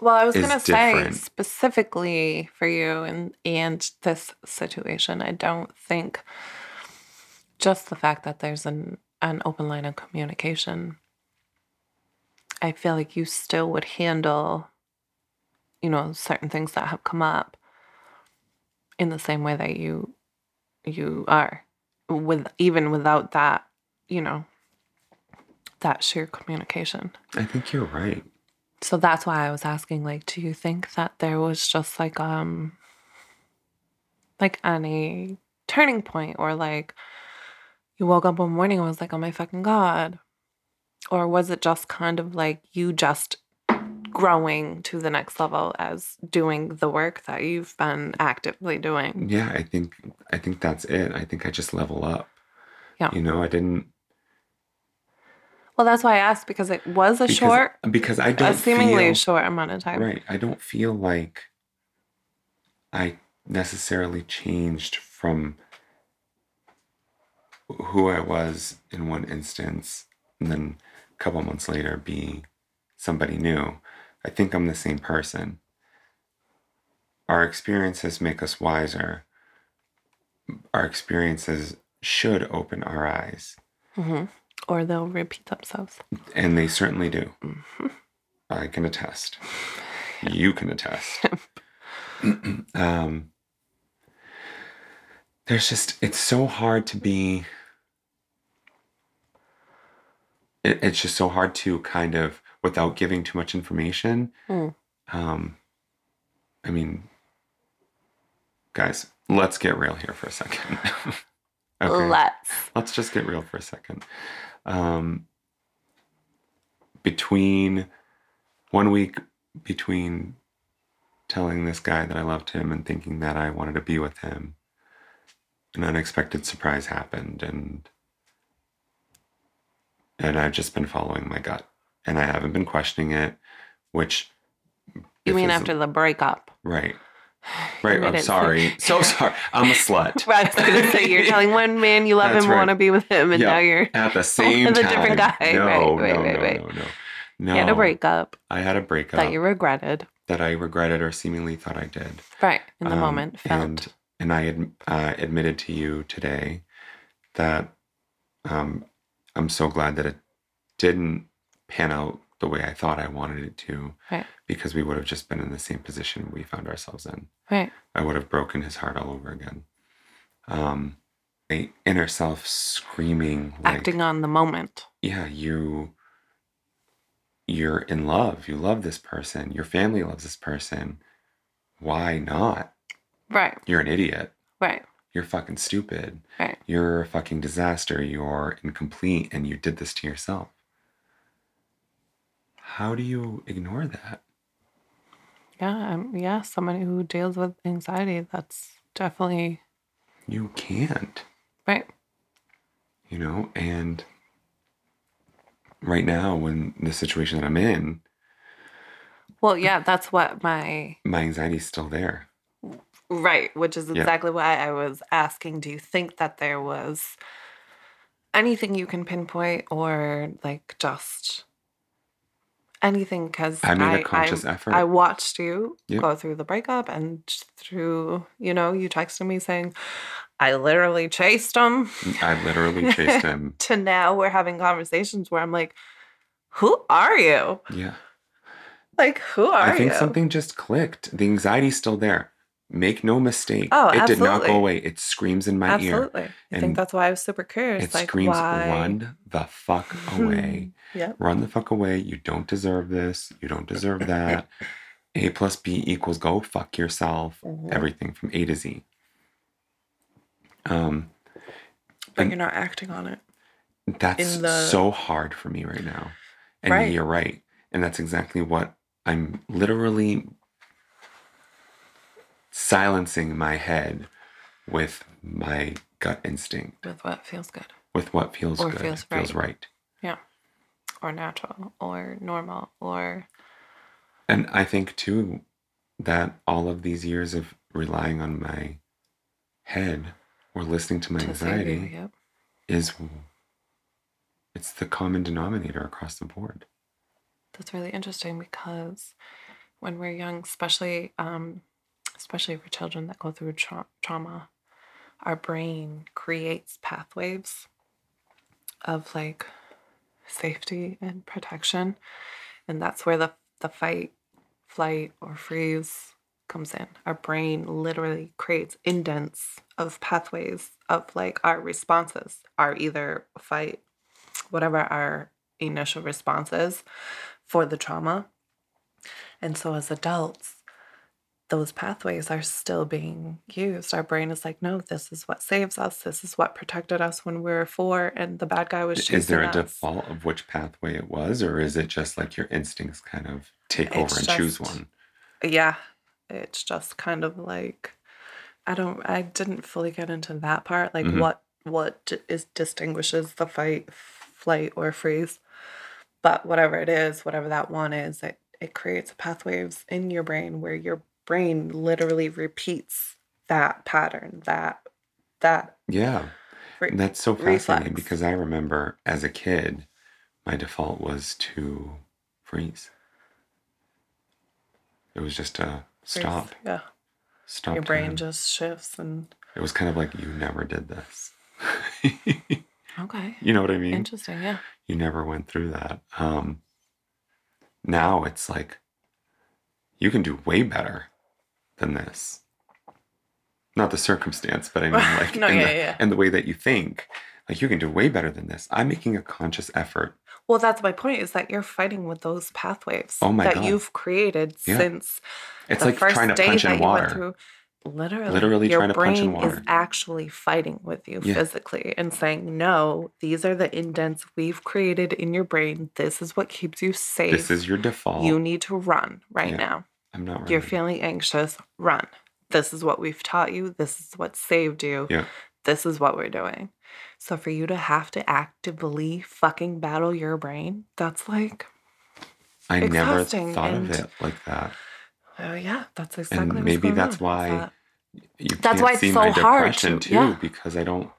Well, I was gonna say specifically for you and and this situation, I don't think just the fact that there's an an open line of communication. I feel like you still would handle, you know, certain things that have come up in the same way that you you are with even without that, you know, that sheer communication. I think you're right. So that's why I was asking like do you think that there was just like um like any turning point or like you woke up one morning and was like oh my fucking god or was it just kind of like you just growing to the next level as doing the work that you've been actively doing Yeah, I think I think that's it. I think I just level up. Yeah. You know, I didn't well that's why I asked because it was a because, short because I don't a seemingly feel, short amount of time Right. I don't feel like I necessarily changed from who I was in one instance and then a couple months later be somebody new. I think I'm the same person. Our experiences make us wiser. Our experiences should open our eyes, hmm or they'll repeat themselves and they certainly do. Mhm. I can attest. You can attest. um, there's just, it's so hard to be, it, it's just so hard to kind of, without giving too much information. Mm. Um, I mean, guys, let's get real here for a second. okay let's let's just get real for a second. Um, between one week between telling this guy that I loved him and thinking that I wanted to be with him, an unexpected surprise happened, and and I've just been following my gut, and I haven't been questioning it. Which You mean after the breakup? right? Right. I'm sorry. So sorry. I'm a slut. Right, I was gonna say you're telling one man you love That's him, right. want to be with him, and Yeah. now you're At the same with a different guy. No, Right, no, right, no, right. no, no, no. you had a breakup I had a breakup that you regretted. that I regretted or seemingly thought I did. Right in the Um, moment, felt And, and I ad, uh, admitted to you today that um, I'm so glad that it didn't pan out the way I thought I wanted it to, Right. because we would have just been in the same position we found ourselves in. right. I would have broken his heart all over again. Um, my inner self screaming, like, Acting on the moment. yeah, you you're in love. You love this person. Your family loves this person. Why not? Right, You're an idiot. right, You're fucking stupid. right. You're a fucking disaster. You're incomplete and you did this to yourself. How do you ignore that? Yeah, um, yeah. Somebody who deals with anxiety, that's definitely You can't, right. you know? And right now, when the situation that I'm in, Well, yeah, that's what my my anxiety's still there. Right, which is Yeah. exactly why I was asking do you think that there was anything you can pinpoint or like just anything cuz I made a conscious effort. I watched you Yep. go through the breakup and through, you know, you texted me saying I literally chased him mm, I literally chased him. to now we're having conversations where I'm like who are you? Yeah. Like who are you? I think you? something just clicked. The anxiety's still there. Make no mistake. Oh, it did not go away. It screams in my ear. Absolutely. I And think that's why I was super curious. It like screams, why run the fuck away. Yep. Run the fuck away. You don't deserve this. You don't deserve that. A plus B equals go fuck yourself. Mhm. Everything from A to Z. Um, but And- you're not acting on it. that's the- so hard for me right now. And Right. you're right. And that's exactly what I'm literally silencing my head with my gut instinct, with what feels good with what feels Or good, feels feels right. Yeah. Or natural or normal or And I think too that all of these years of relying on my head or listening to my to anxiety Yep. is it's the common denominator across the board. That's really interesting because when we're young, especially um, especially for children that go through tra- trauma, our brain creates pathways of like safety and protection, and that's where the the fight, flight, or freeze comes in. Our brain literally creates indents of pathways of like our responses are either fight, whatever our initial responses for the trauma. And so as adults, those pathways are still being used. Our brain is like, no, this is what saves us. This is what protected us when we were four, and the bad guy was Is there a us. default of which pathway it was, or is it just like your instincts kind of take over It's and choose one? yeah it's just kind of like i don't i didn't fully get into that part like Mhm. what what is distinguishes the fight flight or freeze but whatever it is whatever that one is it it creates pathways in your brain where your brain literally repeats that pattern that that Yeah. re- And That's so fascinating reflex. because I remember as a kid, my default was to freeze. It was just a freeze. stop. yeah Stop. your brain time. just shifts and It was kind of like you never did this. okay you know what I mean? interesting yeah You never went through that. Um, now it's like you can do way better than this. Not the circumstance, but I mean like No, in, yeah, the, yeah, the way that you think. Like you can do way better than this. I'm making a conscious effort. Well, that's my point is that you're fighting with those pathways Oh that God. you've created Yeah. since It's the like first trying to day punch that in you went water. through. Literally, Literally your trying to brain punch in water. is actually fighting with you Yeah. physically and saying, "No, these are the indents we've created in your brain. This is what keeps you safe. This is your default. you need to run right Yeah. now. I'm not You're feeling anxious. Run. This is what we've taught you. This is what saved you. Yeah. This is what we're doing." So for you to have to actively fucking battle your brain, that's like I never thought and- of it like that. Oh yeah, that's exactly. what's maybe that's why that- You That's why it's so hard depression to- too yeah. because I don't.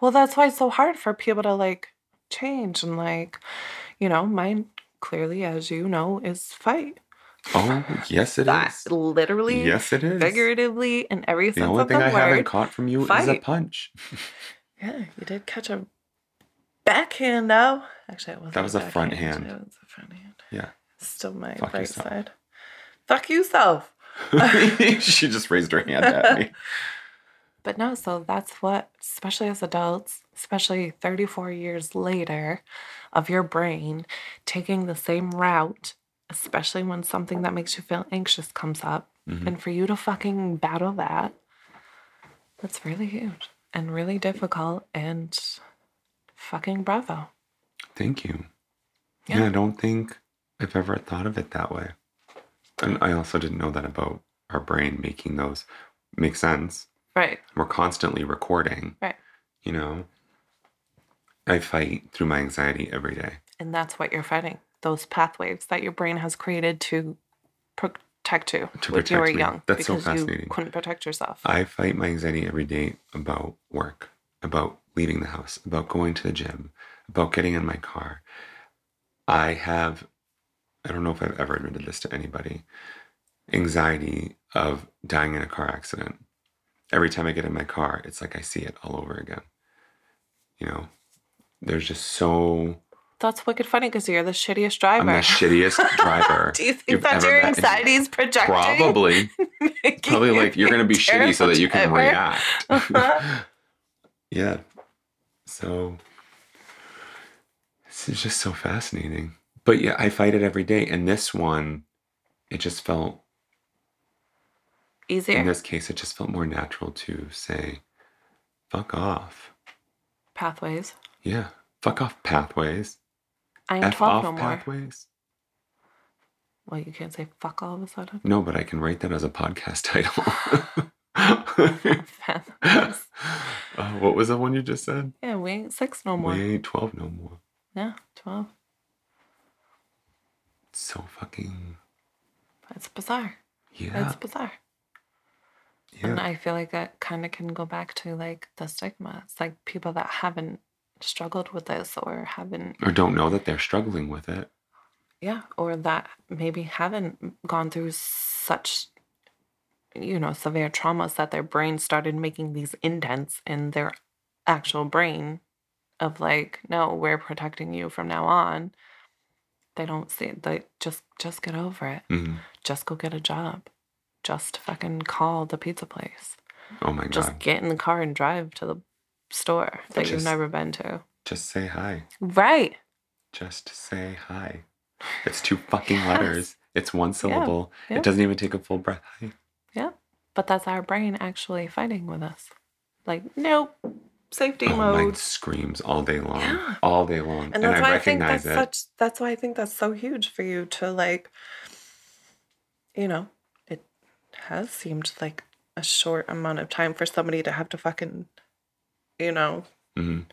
Well, that's why it's so hard for people to like change and like, you know, mine clearly, as you know, is fight. Oh yes, it is. literally, Yes, it is. figuratively, in every The only of thing the I haven't caught from you is a punch. Yeah, you did catch a backhand though. Actually, it wasn't. That was a front hand. It was a front hand. Yeah. Still my Fuck right yourself. side. Fuck yourself. she just raised her hand at me. But no, so that's what, especially as adults, especially 34 years later, of your brain taking the same route, especially when something that makes you feel anxious comes up. Mhm. And for you to fucking battle that, that's really huge and really difficult. And fucking bravo. Thank you. Yeah. Yeah. I don't think I've ever thought of it that way. And I also didn't know that about our brain making those make sense. Right. We're constantly recording. Right. You know, I fight through my anxiety every day. And that's what you're fighting those pathways that your brain has created to protect you To when you were me. young That's so because you couldn't protect yourself. I fight my anxiety every day about work, about leaving the house, about going to the gym, about getting in my car. I have, I don't know if I've ever admitted this to anybody, anxiety of dying in a car accident. Every time I get in my car, it's like I see it all over again. You know, there's just so, That's wicked funny because you're the shittiest driver. I'm the shittiest driver. Do you think you've that's your anxiety is projecting? Probably. Probably like you're going to be shitty so that you can driver? react. Uh-huh. yeah. So this is just so fascinating. But yeah, I fight it every day. And this one, it just felt, easier. in this case, it just felt more natural to say, fuck off. Pathways. Yeah. Fuck off pathways. I ain't F 12 off no more. pathways. Well, you can't say fuck all of a sudden. No, but I can write that as a podcast title. Uh, what was the one you just said? yeah, we ain't six no more. We ain't 12 no more. Yeah, 12. So fucking, It's bizarre. yeah. It's bizarre. yeah. And I feel like that kind of can go back to like the stigma. It's like people that haven't struggled with this or haven't or don't know that they're struggling with it. yeah, or that maybe haven't gone through such, you know, severe traumas that their brain started making these indents in their actual brain of like, no, we're protecting you from now on. They don't see they just just get over it. Mhm. Just go get a job. Just fucking call the pizza place. Oh my god, Just get in the car and drive to the store that you've never been to. Just say hi. Right. Just say hi. It's two fucking Yes. letters. It's one syllable. yeah. It doesn't even take a full breath. Hi. Yeah. But that's our brain actually fighting with us. Like, nope. Safety Oh, mine mode. screams all day long. Yeah. All day long. And that's I why I think recognize that's it. such that's why I think that's so huge for you to like you know, it has seemed like a short amount of time for somebody to have to fucking you know, Mhm.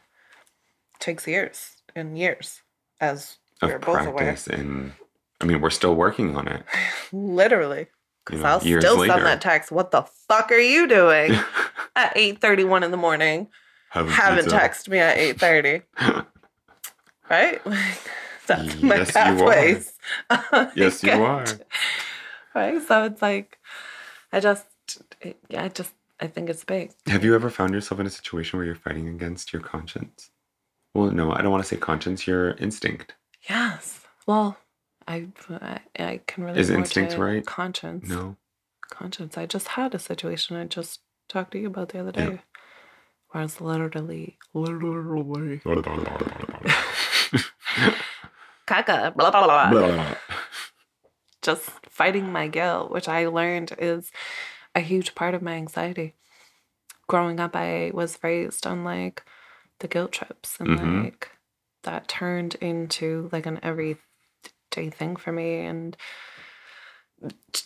takes years and years as Of we're both aware. And I mean, we're still working on it. Literally. Because You know, I'll still later. send that text. What the fuck are you doing at eight thirty one in the morning? Have Haven't texted me at eight thirty. right? Like, that's my Yes, you are. Yes, you are. Right? So it's like, I just, I just, I think it's big. Have you ever found yourself in a situation where you're fighting against your conscience? Well, no, I don't want to say conscience, your instinct. Yes. Well, I, I, I can really Is instinct right? Conscience. No. Conscience. I just had a situation I just talked to you about the other Yeah. day. Where I was literally, literally, caca, blah, blah, blah. just fighting my guilt, which I learned is a huge part of my anxiety. Growing up, I was raised on like the guilt trips, and Mhm. like that turned into like an everyday thing for me, and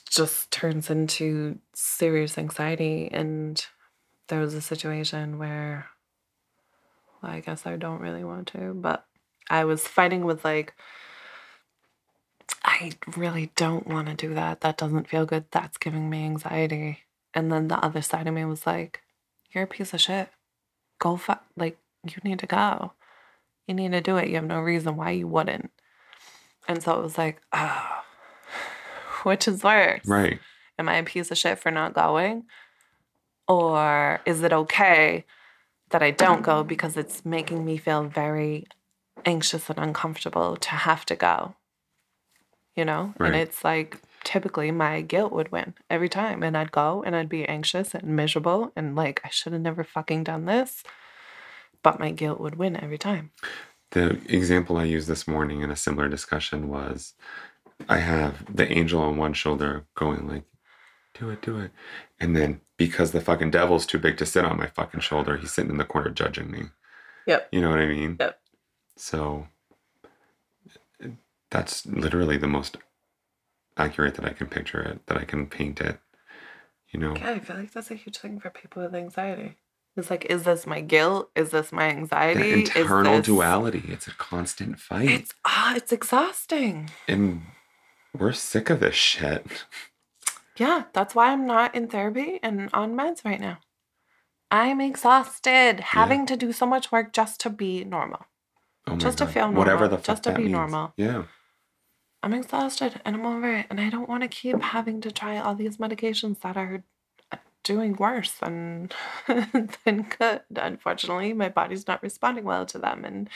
just turns into serious anxiety. And there was a situation where, well, I guess I don't really want to, but I was fighting with like I really don't want to do that. That doesn't feel good. That's giving me anxiety. And then the other side of me was like, You're a piece of shit. Go, fuck. like, you need to go. You need to do it. You have no reason why you wouldn't. And so it was like, Oh, which is worse? right. Am I a piece of shit for not going? Or is it okay that I don't go because it's making me feel very anxious and uncomfortable to have to go? You know? Right. And it's like typically my guilt would win every time. And I'd go and I'd be anxious and miserable and like, I should have never fucking done this. But my guilt would win every time. The example I used this morning in a similar discussion was I have the angel on one shoulder going like, do it, do it. And then because the fucking devil's too big to sit on my fucking shoulder, he's sitting in the corner judging me. Yep. You know what I mean? Yep. So that's literally the most accurate that I can picture it, that I can paint it. You know? Yeah, I feel like that's a huge thing for people with anxiety. It's like, is this my guilt? Is this my anxiety? That internal this- duality. It's a constant fight. It's ah, it's exhausting. and we're sick of this shit. Yeah, that's why I'm not in therapy and on meds right now. I'm exhausted having to do so much work just to be normal. Oh my Just to God. feel Whatever normal, the fuck just to be means. normal. Yeah. I'm exhausted and I'm over it. And I don't want to keep having to try all these medications that are doing worse than, than good. Unfortunately, my body's not responding well to them. And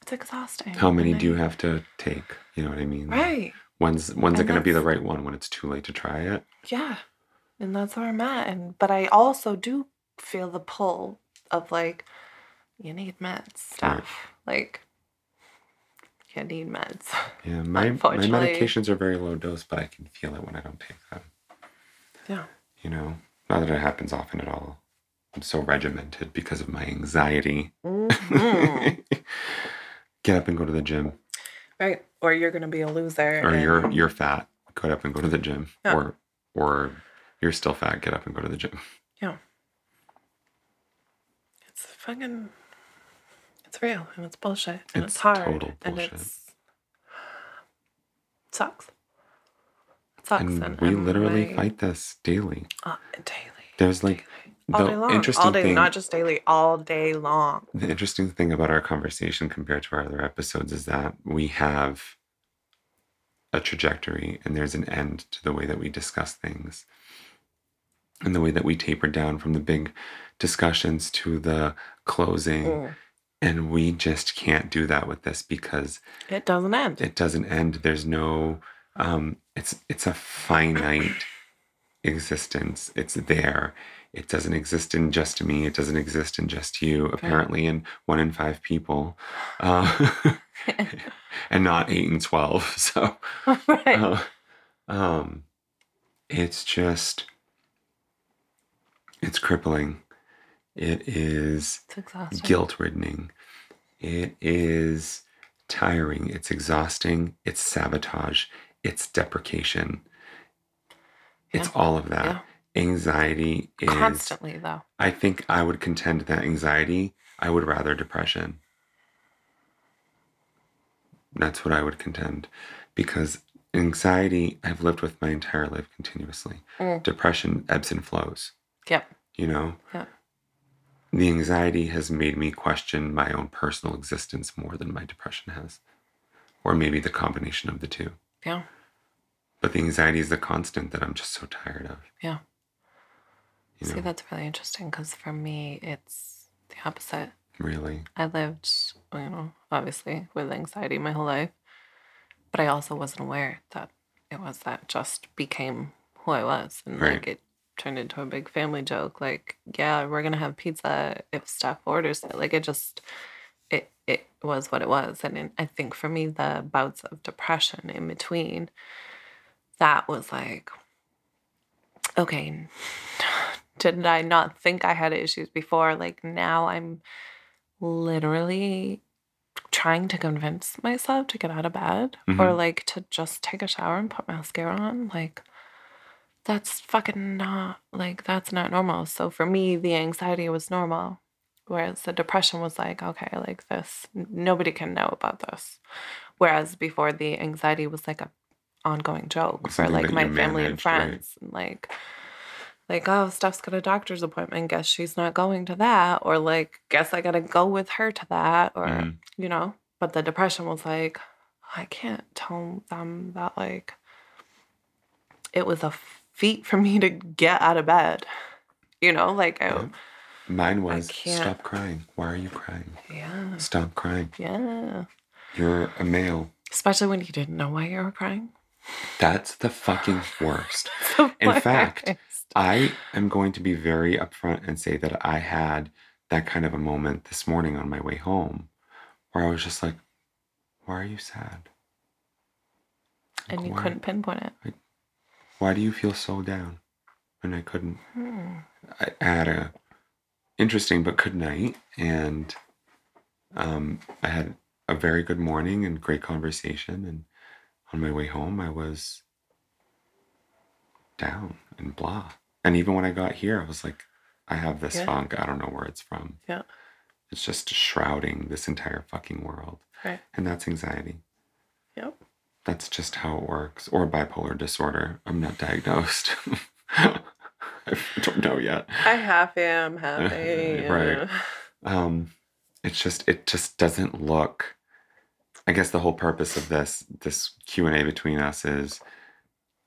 it's exhausting. How many And do you have to take? You know what I mean? Right. When's when's it going to be the right one? When it's too late to try it? Yeah. And that's where I'm at. And but I also do feel the pull of like, you need meds stuff. Like you need meds. Yeah, my my medications are very low dose, but I can feel it when I don't take them. Yeah. You know, not that it happens often at all. I'm so regimented because of my anxiety. Mhm. Get up and go to the gym, right. Or you're gonna be a loser. or you're you're fat. Get up and go to the gym, Yeah. or or you're still fat. Get up and go to the gym. Yeah. It's fucking it's real and it's bullshit. And it's, It's hard. total And bullshit. it's sucks. It sucks. and we I'm literally fight this daily. uh, daily. There's like All the day long. interesting all day, thing. not just daily, all day long. The interesting thing about our conversation compared to our other episodes is that we have a trajectory and there's an end to the way that we discuss things and the way that we taper down from the big discussions to the closing. Mm. And we just can't do that with this because It doesn't end. it doesn't end. There's no um it's it's a finite existence. It's there. It doesn't exist in just me. It doesn't exist in just you. Apparently, in one in five people, uh, and not eight and twelve. So, right. uh, um, it's just it's crippling. It is guilt riddening. It is tiring. It's exhausting. It's sabotage. It's deprecation. It's all of that. Yeah. Anxiety is. Constantly, though. I think I would contend that anxiety, I would rather depression. That's what I would contend. Because anxiety, I've lived with my entire life continuously. Mm. Depression ebbs and flows, Yep. you know? Yeah. The anxiety has made me question my own personal existence more than my depression has. Or maybe the combination of the two. Yeah. But the anxiety is the constant that I'm just so tired of. Yeah. You See, know, that's really interesting because for me, it's the opposite. really. I lived, you know, obviously with anxiety my whole life, but I also wasn't aware that it was that just became who I was. And Right. like it turned into a big family joke. Like, yeah, we're going to have pizza if Steph orders it. Like, it just, it, it was what it was. And it, I think for me, the bouts of depression in between, that was like, okay, did I not think I had issues before? Like, now I'm literally trying to convince myself to get out of bed or Mhm. like to just take a shower and put mascara on like that's fucking not like that's not normal so for me the anxiety was normal whereas the depression was like okay like this nobody can know about this whereas before the anxiety was like a ongoing joke for like my you family and managed, right. friends and like like oh steph's got a doctor's appointment guess she's not going to that or like guess i gotta go with her to that or Mhm. you know but the depression was like i can't tell them that like it was a feat for me to get out of bed you know like i Yeah. Mine was stop crying. Why are you crying? yeah Stop crying. yeah You're a male. especially when you didn't know why you were crying That's the fucking worst. The In fact. I am going to be very upfront and say that I had that kind of a moment this morning on my way home where I was just like, why are you sad? and Like, you why, couldn't pinpoint it Why do you feel so down? And I couldn't. Hmm. I had a interesting but good night, and um, I had a very good morning and great conversation. And on my way home, I was down and blah. And even when I got here, I was like, I have this Yeah. funk. I don't know where it's from. Yeah. It's just shrouding this entire fucking world. Right. And that's anxiety. That's just how it works. Or bipolar disorder. I'm not diagnosed. I don't know yet. I half am happy. Right. Um, it's just it just doesn't look. I guess the whole purpose of this this Q and A between us is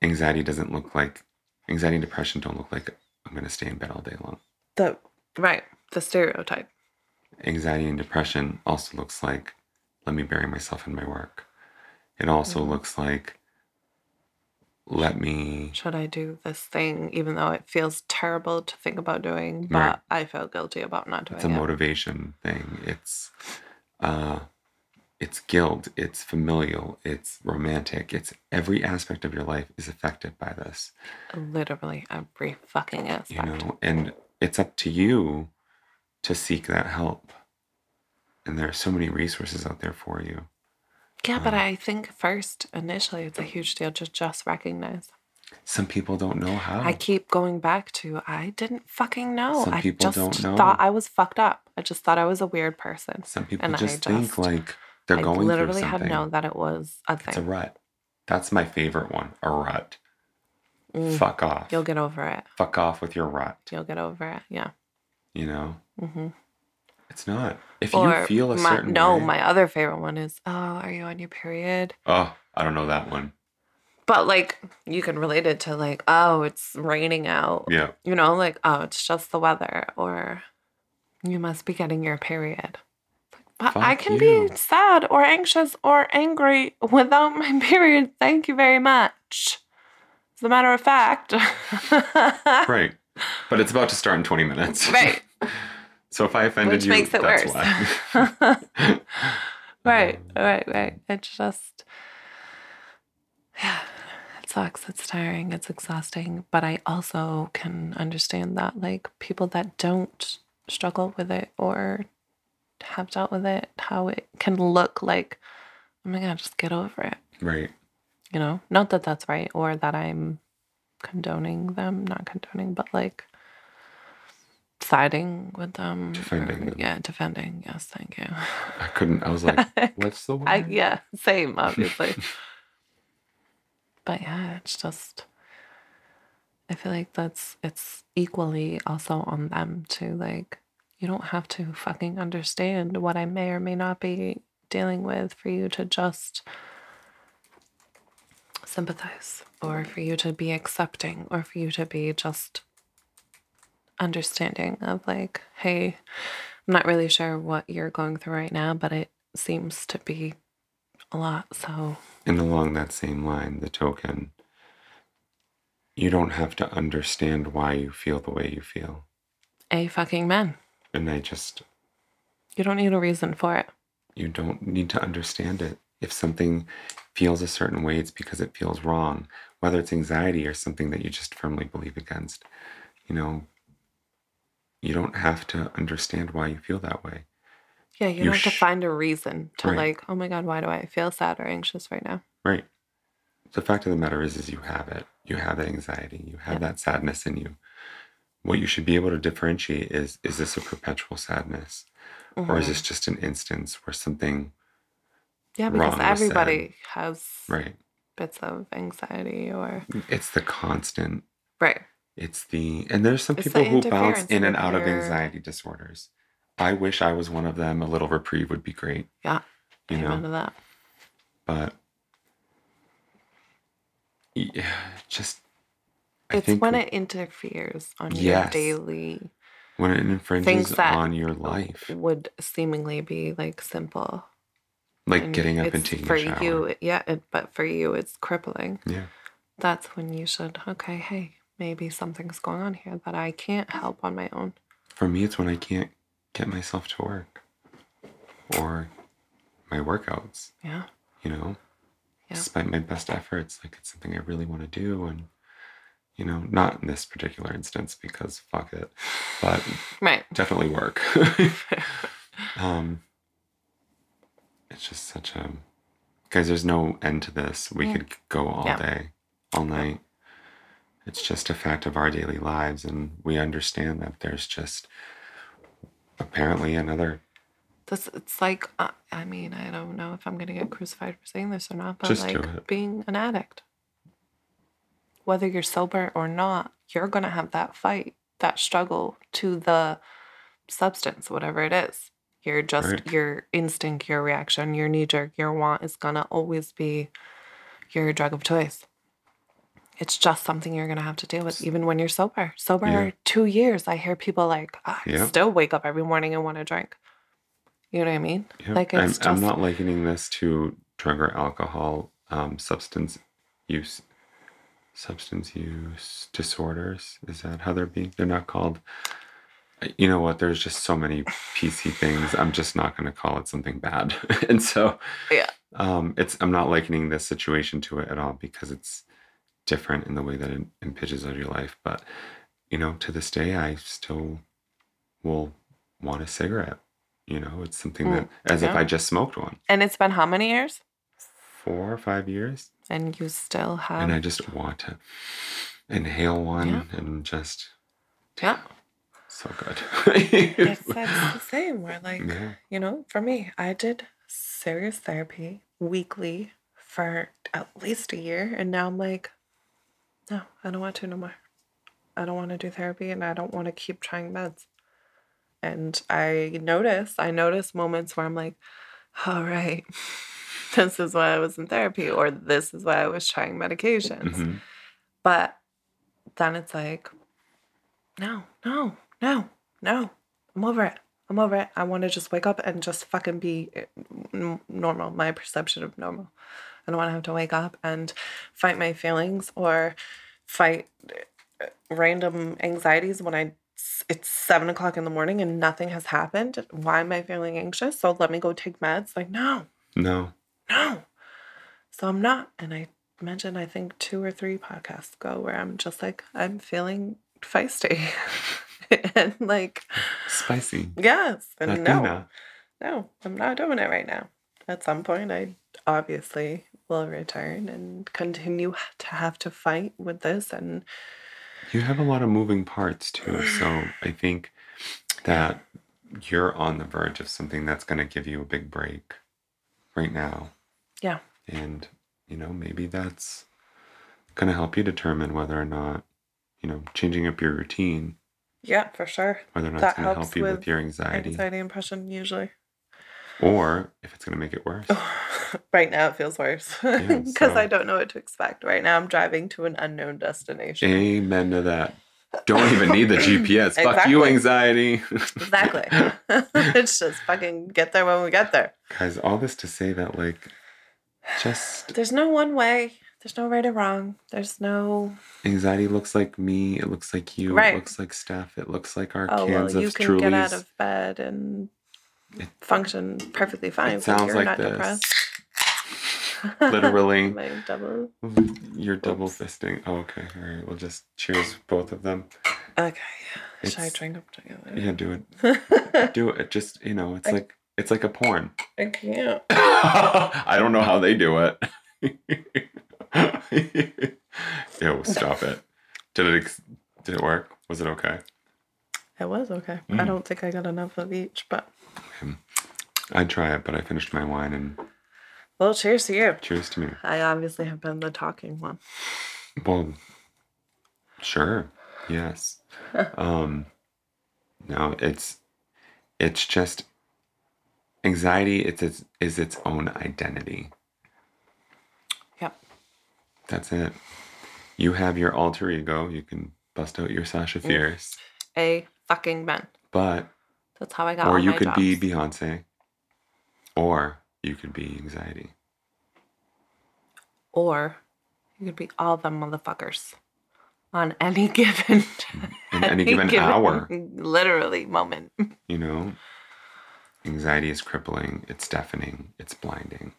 anxiety doesn't look like anxiety and depression don't look like I'm going to stay in bed all day long. The right, the stereotype. Anxiety and depression also looks like let me bury myself in my work. It also Mhm. looks like let me Should I do this thing, even though it feels terrible to think about doing, but Right. I feel guilty about not doing it? it's a it. motivation thing it's uh it's guilt it's familial it's romantic it's every aspect of your life is affected by this Literally every fucking aspect. you know and it's up to you to seek that help and there are so many resources out there for you Yeah, but Um, I think first, initially, it's a huge deal to just recognize. some people don't know how I keep going back to I didn't fucking know. Some I people just don't know. thought I was fucked up. I just thought I was a weird person. some people and I just think just- like they're I going literally through had something known that it was a it's a rut that's my favorite one a rut Mm, fuck off You'll get over it. fuck off with your rut You'll get over it. Yeah. you know hmm It's not. If Or you feel a my, certain no, way, my other favorite one is oh, are you on your period? oh, I don't know that one. But like you can relate it to like, oh, it's raining out. Yeah. You know, like, oh, it's just the weather, or you must be getting your period. But I can you. be sad or anxious or angry without my period. Thank you very much. As a matter of fact. Right. But it's about to start in 20 minutes. Right. so if I offended Which you, makes it that's worse. why. right, right, right. It's just, yeah, it sucks. It's tiring. It's exhausting. But I also can understand that, like, people that don't struggle with it or have dealt with it, how it can look like, oh my God, just get over it. Right. You know, not that that's right or that I'm condoning them, not condoning, but like siding with them. or- Defending um, them. Yeah, defending. Yes, thank you. I couldn't. I was like, what's the word? I, yeah, same, obviously. but yeah, it's just, I feel like that's, it's equally also on them to like, you don't have to fucking understand what I may or may not be dealing with for you to just sympathize or for you to be accepting or for you to be just understanding of like, hey, I'm not really sure what you're going through right now, but it seems to be a lot. So, And along that same line, the token, you don't have to understand why you feel the way you feel. a fucking man. And I just, You don't need a reason for it. you don't need to understand it. If something feels a certain way, it's because it feels wrong, whether it's anxiety or something that you just firmly believe against. You know, you don't have to understand why you feel that way. Yeah, you, You don't have to find a reason to Right. like, oh my God, why do I feel sad or anxious right now? Right. The fact of the matter is, is you have it. You have that anxiety. You have Yeah. that sadness in you. What you should be able to differentiate is: is this a perpetual sadness, or is Mhm. this just an instance where something Yeah, because everybody has right? bits of anxiety or It's the constant. right. It's the and there's some It's people the who bounce interference in and with out of your- anxiety disorders. I wish I was one of them. A little reprieve would be great. Yeah. You Amen know, to that. but yeah, just I It's think when it interferes on your daily when it infringes that on your life, would seemingly be like simple. like and getting up and it's taking for a shower. you, yeah, it, but for you, it's crippling. Yeah, That's when you should, okay, hey, maybe something's going on here that I can't help on my own. for me, it's when I can't get myself to work or my workouts. Yeah. You know, Yeah. despite my best efforts, like it's something I really want to do, and you know, not in this particular instance because fuck it, but Right. definitely work. um, it's just such a guys. There's no end to this. We Mm. could go all Yeah. day, all night. It's just a fact of our daily lives, and we understand that there's just apparently another. This it's like uh, I mean I don't know if I'm gonna get crucified for saying this or not, but like being an addict, whether you're sober or not, you're gonna have that fight, that struggle to the substance, whatever it is. You're just Right. your instinct, your reaction, your knee jerk, your want is gonna always be your drug of choice. It's just something you're gonna have to deal with, even when you're sober. Sober Yeah. two years, I hear people like, I Yeah. still wake up every morning and want to drink. You know what I mean? Yeah, Like I'm, it's I'm not likening this to drug or alcohol um, substance use. Substance use disorders is that how they're being? They're not called. You know what? There's just so many PC things. I'm just not going to call it something bad, and so Yeah. um, it's. I'm not likening this situation to it at all because it's different in the way that it impinges on your life. But you know, to this day, I still will want a cigarette. You know, it's something Mm, that, as if. I just smoked one. And it's been how many years? Four or five years. And you still have and I just want to inhale one Yeah. and just Yeah. so good. It's, it's the same. Where like, yeah. you know, for me, I did serious therapy weekly for at least a year. And now I'm like, no, I don't want to no more. I don't want to do therapy and I don't want to keep trying meds. And I notice, I notice moments where I'm like, all right, this is why I was in therapy, or this is why I was trying medications. Mhm. But then it's like, no, no, no, no. I'm over it. I'm over it. I want to just wake up and just fucking be uh, normal, my perception of normal. I don't want to have to wake up and fight my feelings or fight uh, random anxieties when I it's seven o'clock in the morning and nothing has happened. Why am I feeling anxious? So let me go take meds. Like, no, No. no. So I'm not. And I mentioned, I think, two or three podcasts ago where I'm just like, I'm feeling feisty. and like, Spicy. yes. And no, no, I'm not doing it right now. At some point, I obviously will return and continue to have to fight with this. And You have a lot of moving parts too. So I think that you're on the verge of something that's going to give you a big break right now. yeah, And, you know, maybe that's going to help you determine whether or not, you know, changing up your routine, yeah, for sure. whether or not That it's going to help you with, with your anxiety, Anxiety and depression, usually. or if it's going to make it worse. right now, it feels worse because Yeah, so- I don't know what to expect. Right now, I'm driving to an unknown destination. Amen to that. Don't even need the GPS. Fuck you, anxiety. Exactly. it's just fucking get there when we get there. Guys, all this to say that, like, just There's no one way. There's no right or wrong. There's no anxiety looks like me. It looks like you. Right. It looks like Steph. It looks like our oh well, cans you of can Trulies. get out of bed and It- function perfectly fine. it sounds you're like not this. depressed. Literally. My double. You're double Oops. fisting. Oh, okay. All right. We'll just cheers both of them. Okay. Should I drink them together? Yeah, do it. Do it. Just you know, it's I- like it's like a porn. I can't. I don't know how they do it. Yo, stop it. Did it? Ex- did it work? Was it okay? It was okay. I Mm. don't think I got enough of each, but I'd try it, but I finished my wine and well, cheers to you. cheers to me. I obviously have been the talking one. Well, sure. Yes. um no, it's it's just anxiety it's, it's is its own identity. Yep. That's it. You have your alter ego, you can bust out your Sasha Fierce, A fucking man. but That's how I got. or you could be. Beyonce or you could be anxiety. or you could be all them motherfuckers on any given In any given hour. literally moment. You know, anxiety is crippling, it's deafening, it's blinding.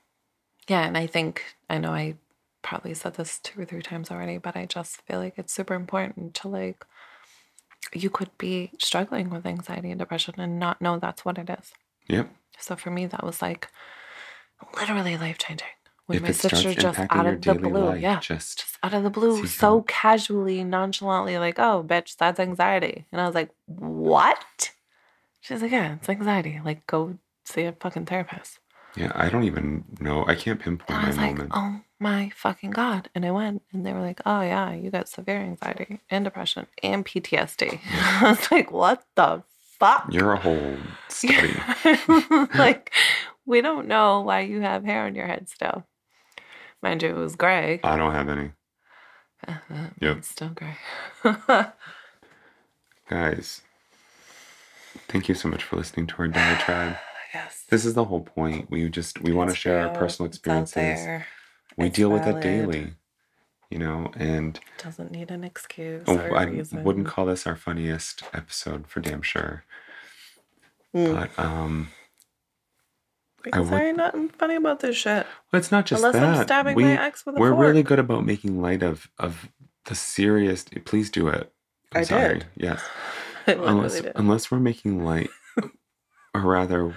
Yeah, and I think I know I probably said this two or three times already, but I just feel like it's super important to like you could be struggling with anxiety and depression and not know that's what it is. Yep. So for me, that was like literally life changing. When if my sister just out of the blue, life, yeah, just just out of the blue, so casually, nonchalantly, like, oh, bitch, that's anxiety. And I was like, what? She's like, yeah, it's anxiety. Like, go see a fucking therapist. yeah, I don't even know. I can't pinpoint I my was like, moment. oh my fucking God. And I went and they were like, oh yeah, you got severe anxiety and depression and PTSD. I was like, what the fuck? You're a whole study. like, we don't know why you have hair on your head still. Mind you, it was gray. I don't have any. Uh, Yep. It's still gray. Guys, thank you so much for listening to our diatribe. yes. This is the whole point. We just we want to share our personal experiences. there. We It's deal with it daily. You know, and Doesn't need an excuse. oh, I reason. wouldn't call this our funniest episode for damn sure. Mm. But um because would- there ain't nothing funny about this shit. well, it's not just Unless that. I'm stabbing we, my ex with a we're fork. really good about making light of of the serious please do it. I'm I sorry. did. Yes. I unless did. unless we're making light or rather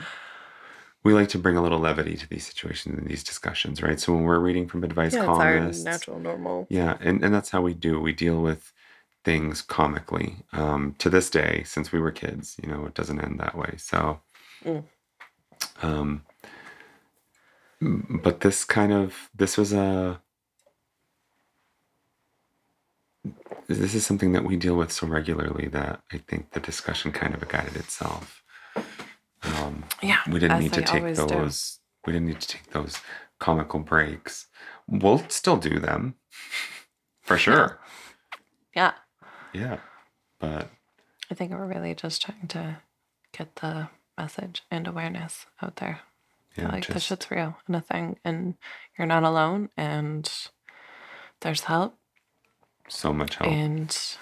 we like to bring a little levity to these situations and these discussions right so when we're reading from advice yeah, it's our columnists natural normal. yeah and, and that's how we do we deal with things comically um, to this day since we were kids you know it doesn't end that way so Mm. um but this kind of this was a this is something that we deal with so regularly that I think the discussion kind of guided itself. Um, Yeah, we didn't need to take always do. those. We didn't need to take those comical breaks. We'll still do them for sure. Yeah. Yeah. But I think we're really just trying to get the message and awareness out there. Yeah, like this just shit's real and a thing, and you're not alone, and there's help, so much help. and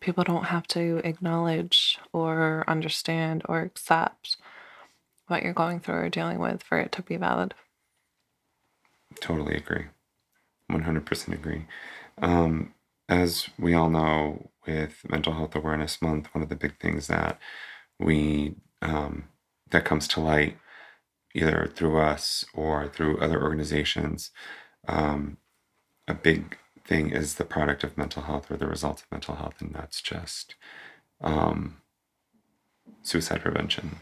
people don't have to acknowledge or understand or accept what you're going through or dealing with for it to be valid. Totally agree. 100% agree. Um, as we all know, with Mental Health Awareness Month, one of the big things that we um, that comes to light, either through us or through other organizations, um, a big thing is the product of mental health or the result of mental health, and that's just um, suicide prevention.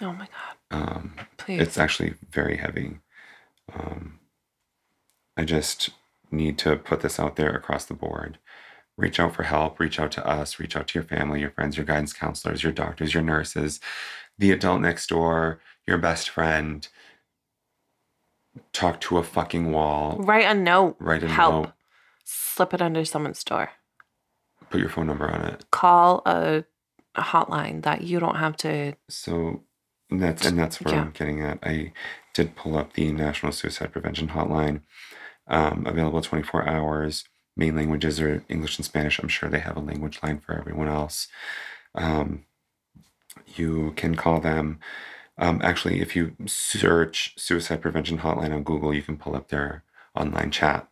Oh my God. Um, Please. it's actually very heavy. Um, I just need to put this out there across the board. Reach out for help, reach out to us, reach out to your family, your friends, your guidance counselors, your doctors, your nurses, the adult next door, your best friend. Talk to a fucking wall. Write a note. Write a Help. note. Slip it under someone's door. Put your phone number on it. Call a, a hotline that you don't have to. So and that's and that's where Yeah. I'm getting at. I did pull up the National Suicide Prevention Hotline, um, available 24 hours. Main languages are English and Spanish. I'm sure they have a language line for everyone else. Um, you can call them. Um, actually, if you search Suicide Prevention Hotline on Google, you can pull up their online chat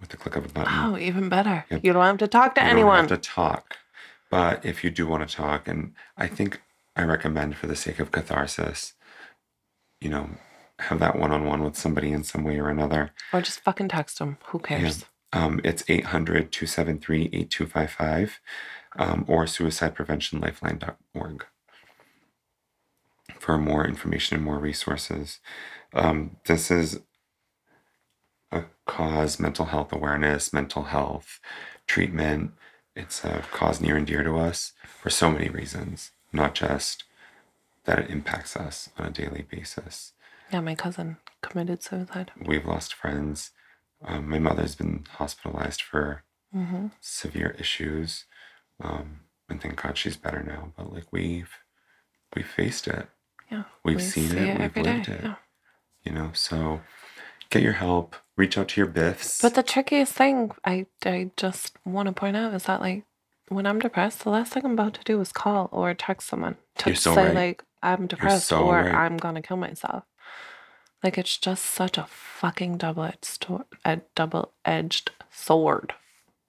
with the click of a button. Oh, even better. Yep. You don't have to talk to You anyone. don't have to talk. But if you do want to talk, and I think I recommend for the sake of catharsis, you know, have that one on one with somebody in some way or another. Or just fucking text them. Who cares? Um, it's 800 273 8255 um, or suicidepreventionlifeline.org for more information and more resources. Um, this is a cause mental health awareness, mental health treatment. It's a cause near and dear to us for so many reasons, not just that it impacts us on a daily basis. Yeah, my cousin committed suicide. We've lost friends. Um, my mother's been hospitalized for hmm severe issues, um, and thank God she's better now. But like we've we've faced it, Yeah. We've we seen see it, we've every day, lived it. yeah. you know. So get your help. Reach out to your biffs. But the trickiest thing I, I just want to point out is that, like, when I'm depressed, the last thing I'm about to do is call or text someone to so say, right. like, I'm depressed so or right. I'm going to kill myself. Like, it's just such a fucking double edged a double edged sword.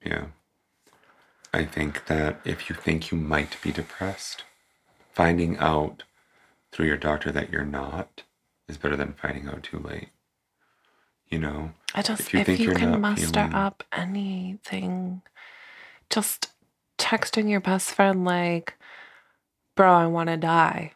Yeah. I think that if you think you might be depressed, finding out through your doctor that you're not is better than finding out too late. You know? I just, If if you you, think you're can muster feeling- up anything, just texting your best friend, like, bro, I want to die.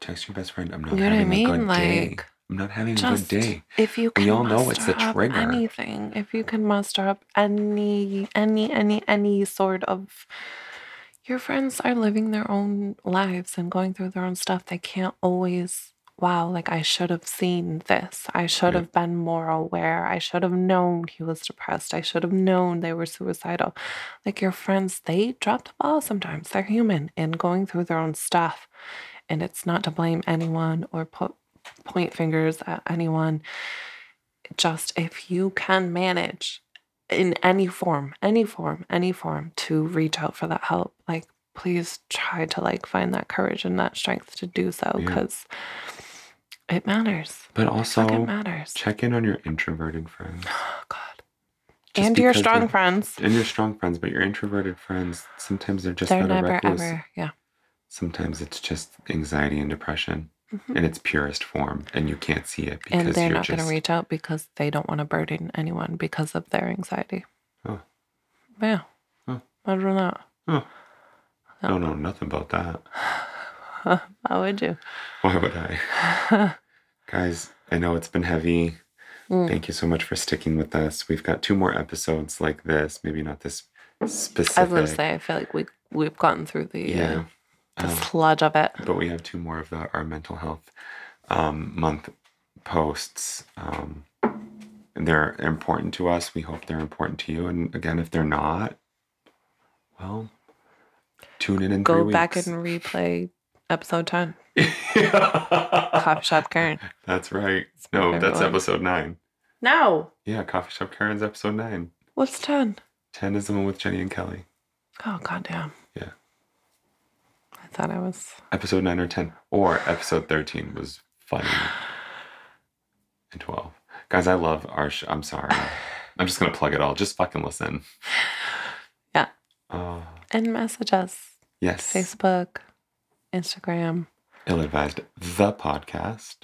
Text your best friend, I'm not You know what I having a good mean? day. Like, I'm not having a good day. if you can We all know it's muster trigger. anything if you can muster up any any any any sort of your friends are living their own lives and going through their own stuff. They can't always wow like i should have seen this. I should Yeah. have been more aware. I should have known he was depressed. I should have known they were suicidal. Like your friends they drop the ball sometimes. They're human and going through their own stuff. And it's not to blame anyone or put point fingers at anyone. Just if you can manage in any form, any form, any form to reach out for that help, like please try to like find that courage and that strength to do so Yeah. because it matters. But also fucking matters. check in on your introverted friends. Oh God. Just and your strong friends. And your strong friends, but your introverted friends, sometimes they're just They're never recluse. ever yeah. Sometimes it's just anxiety and depression Mhm. in its purest form, and you can't see it because And they're you're not just going to reach out because they don't want to burden anyone because of their anxiety. Oh. Yeah. Oh. Imagine that. Oh. don't know nothing about that. How would you? Why would I? Guys, I know it's been heavy. Mm. Thank you so much for sticking with us. We've got two more episodes like this, maybe not this specific. I was to say, I feel like we, we've gotten through the, yeah. uh, the Um, sludge of it. but we have two more of the our mental health um, month posts. Um, they're important to us. We hope they're important to you. And again, if they're not, well, tune in and Go three back weeks. and replay episode 10. Coffee Shop Karen. That's right. my No, that's one. episode nine. No. Yeah, Coffee Shop Karen's episode nine. What's 10? 10 is the one with Jenny and Kelly. Oh, goddamn. Yeah. Thought I was. Episode 9 or 10. Or episode 13 was funny. And 12. Guys, I love our sh- I'm sorry. I'm just going to plug it all. Just fucking listen. Yeah. Uh, And message us yes. Facebook, Instagram. Ill advised the podcast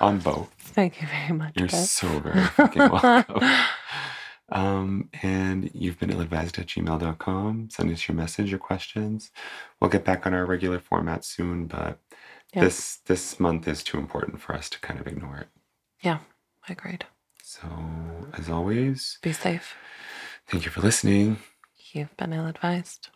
on both. Thank you very much. You're Beth. so very fucking welcome. Um, and you've been ill-advised at gmail.com. Send us your message, your questions. We'll get back on our regular format soon, but Yeah. this this month is too important for us to kind of ignore it. Yeah, agreed. So as always, Be safe. thank you for listening. You've been ill advised.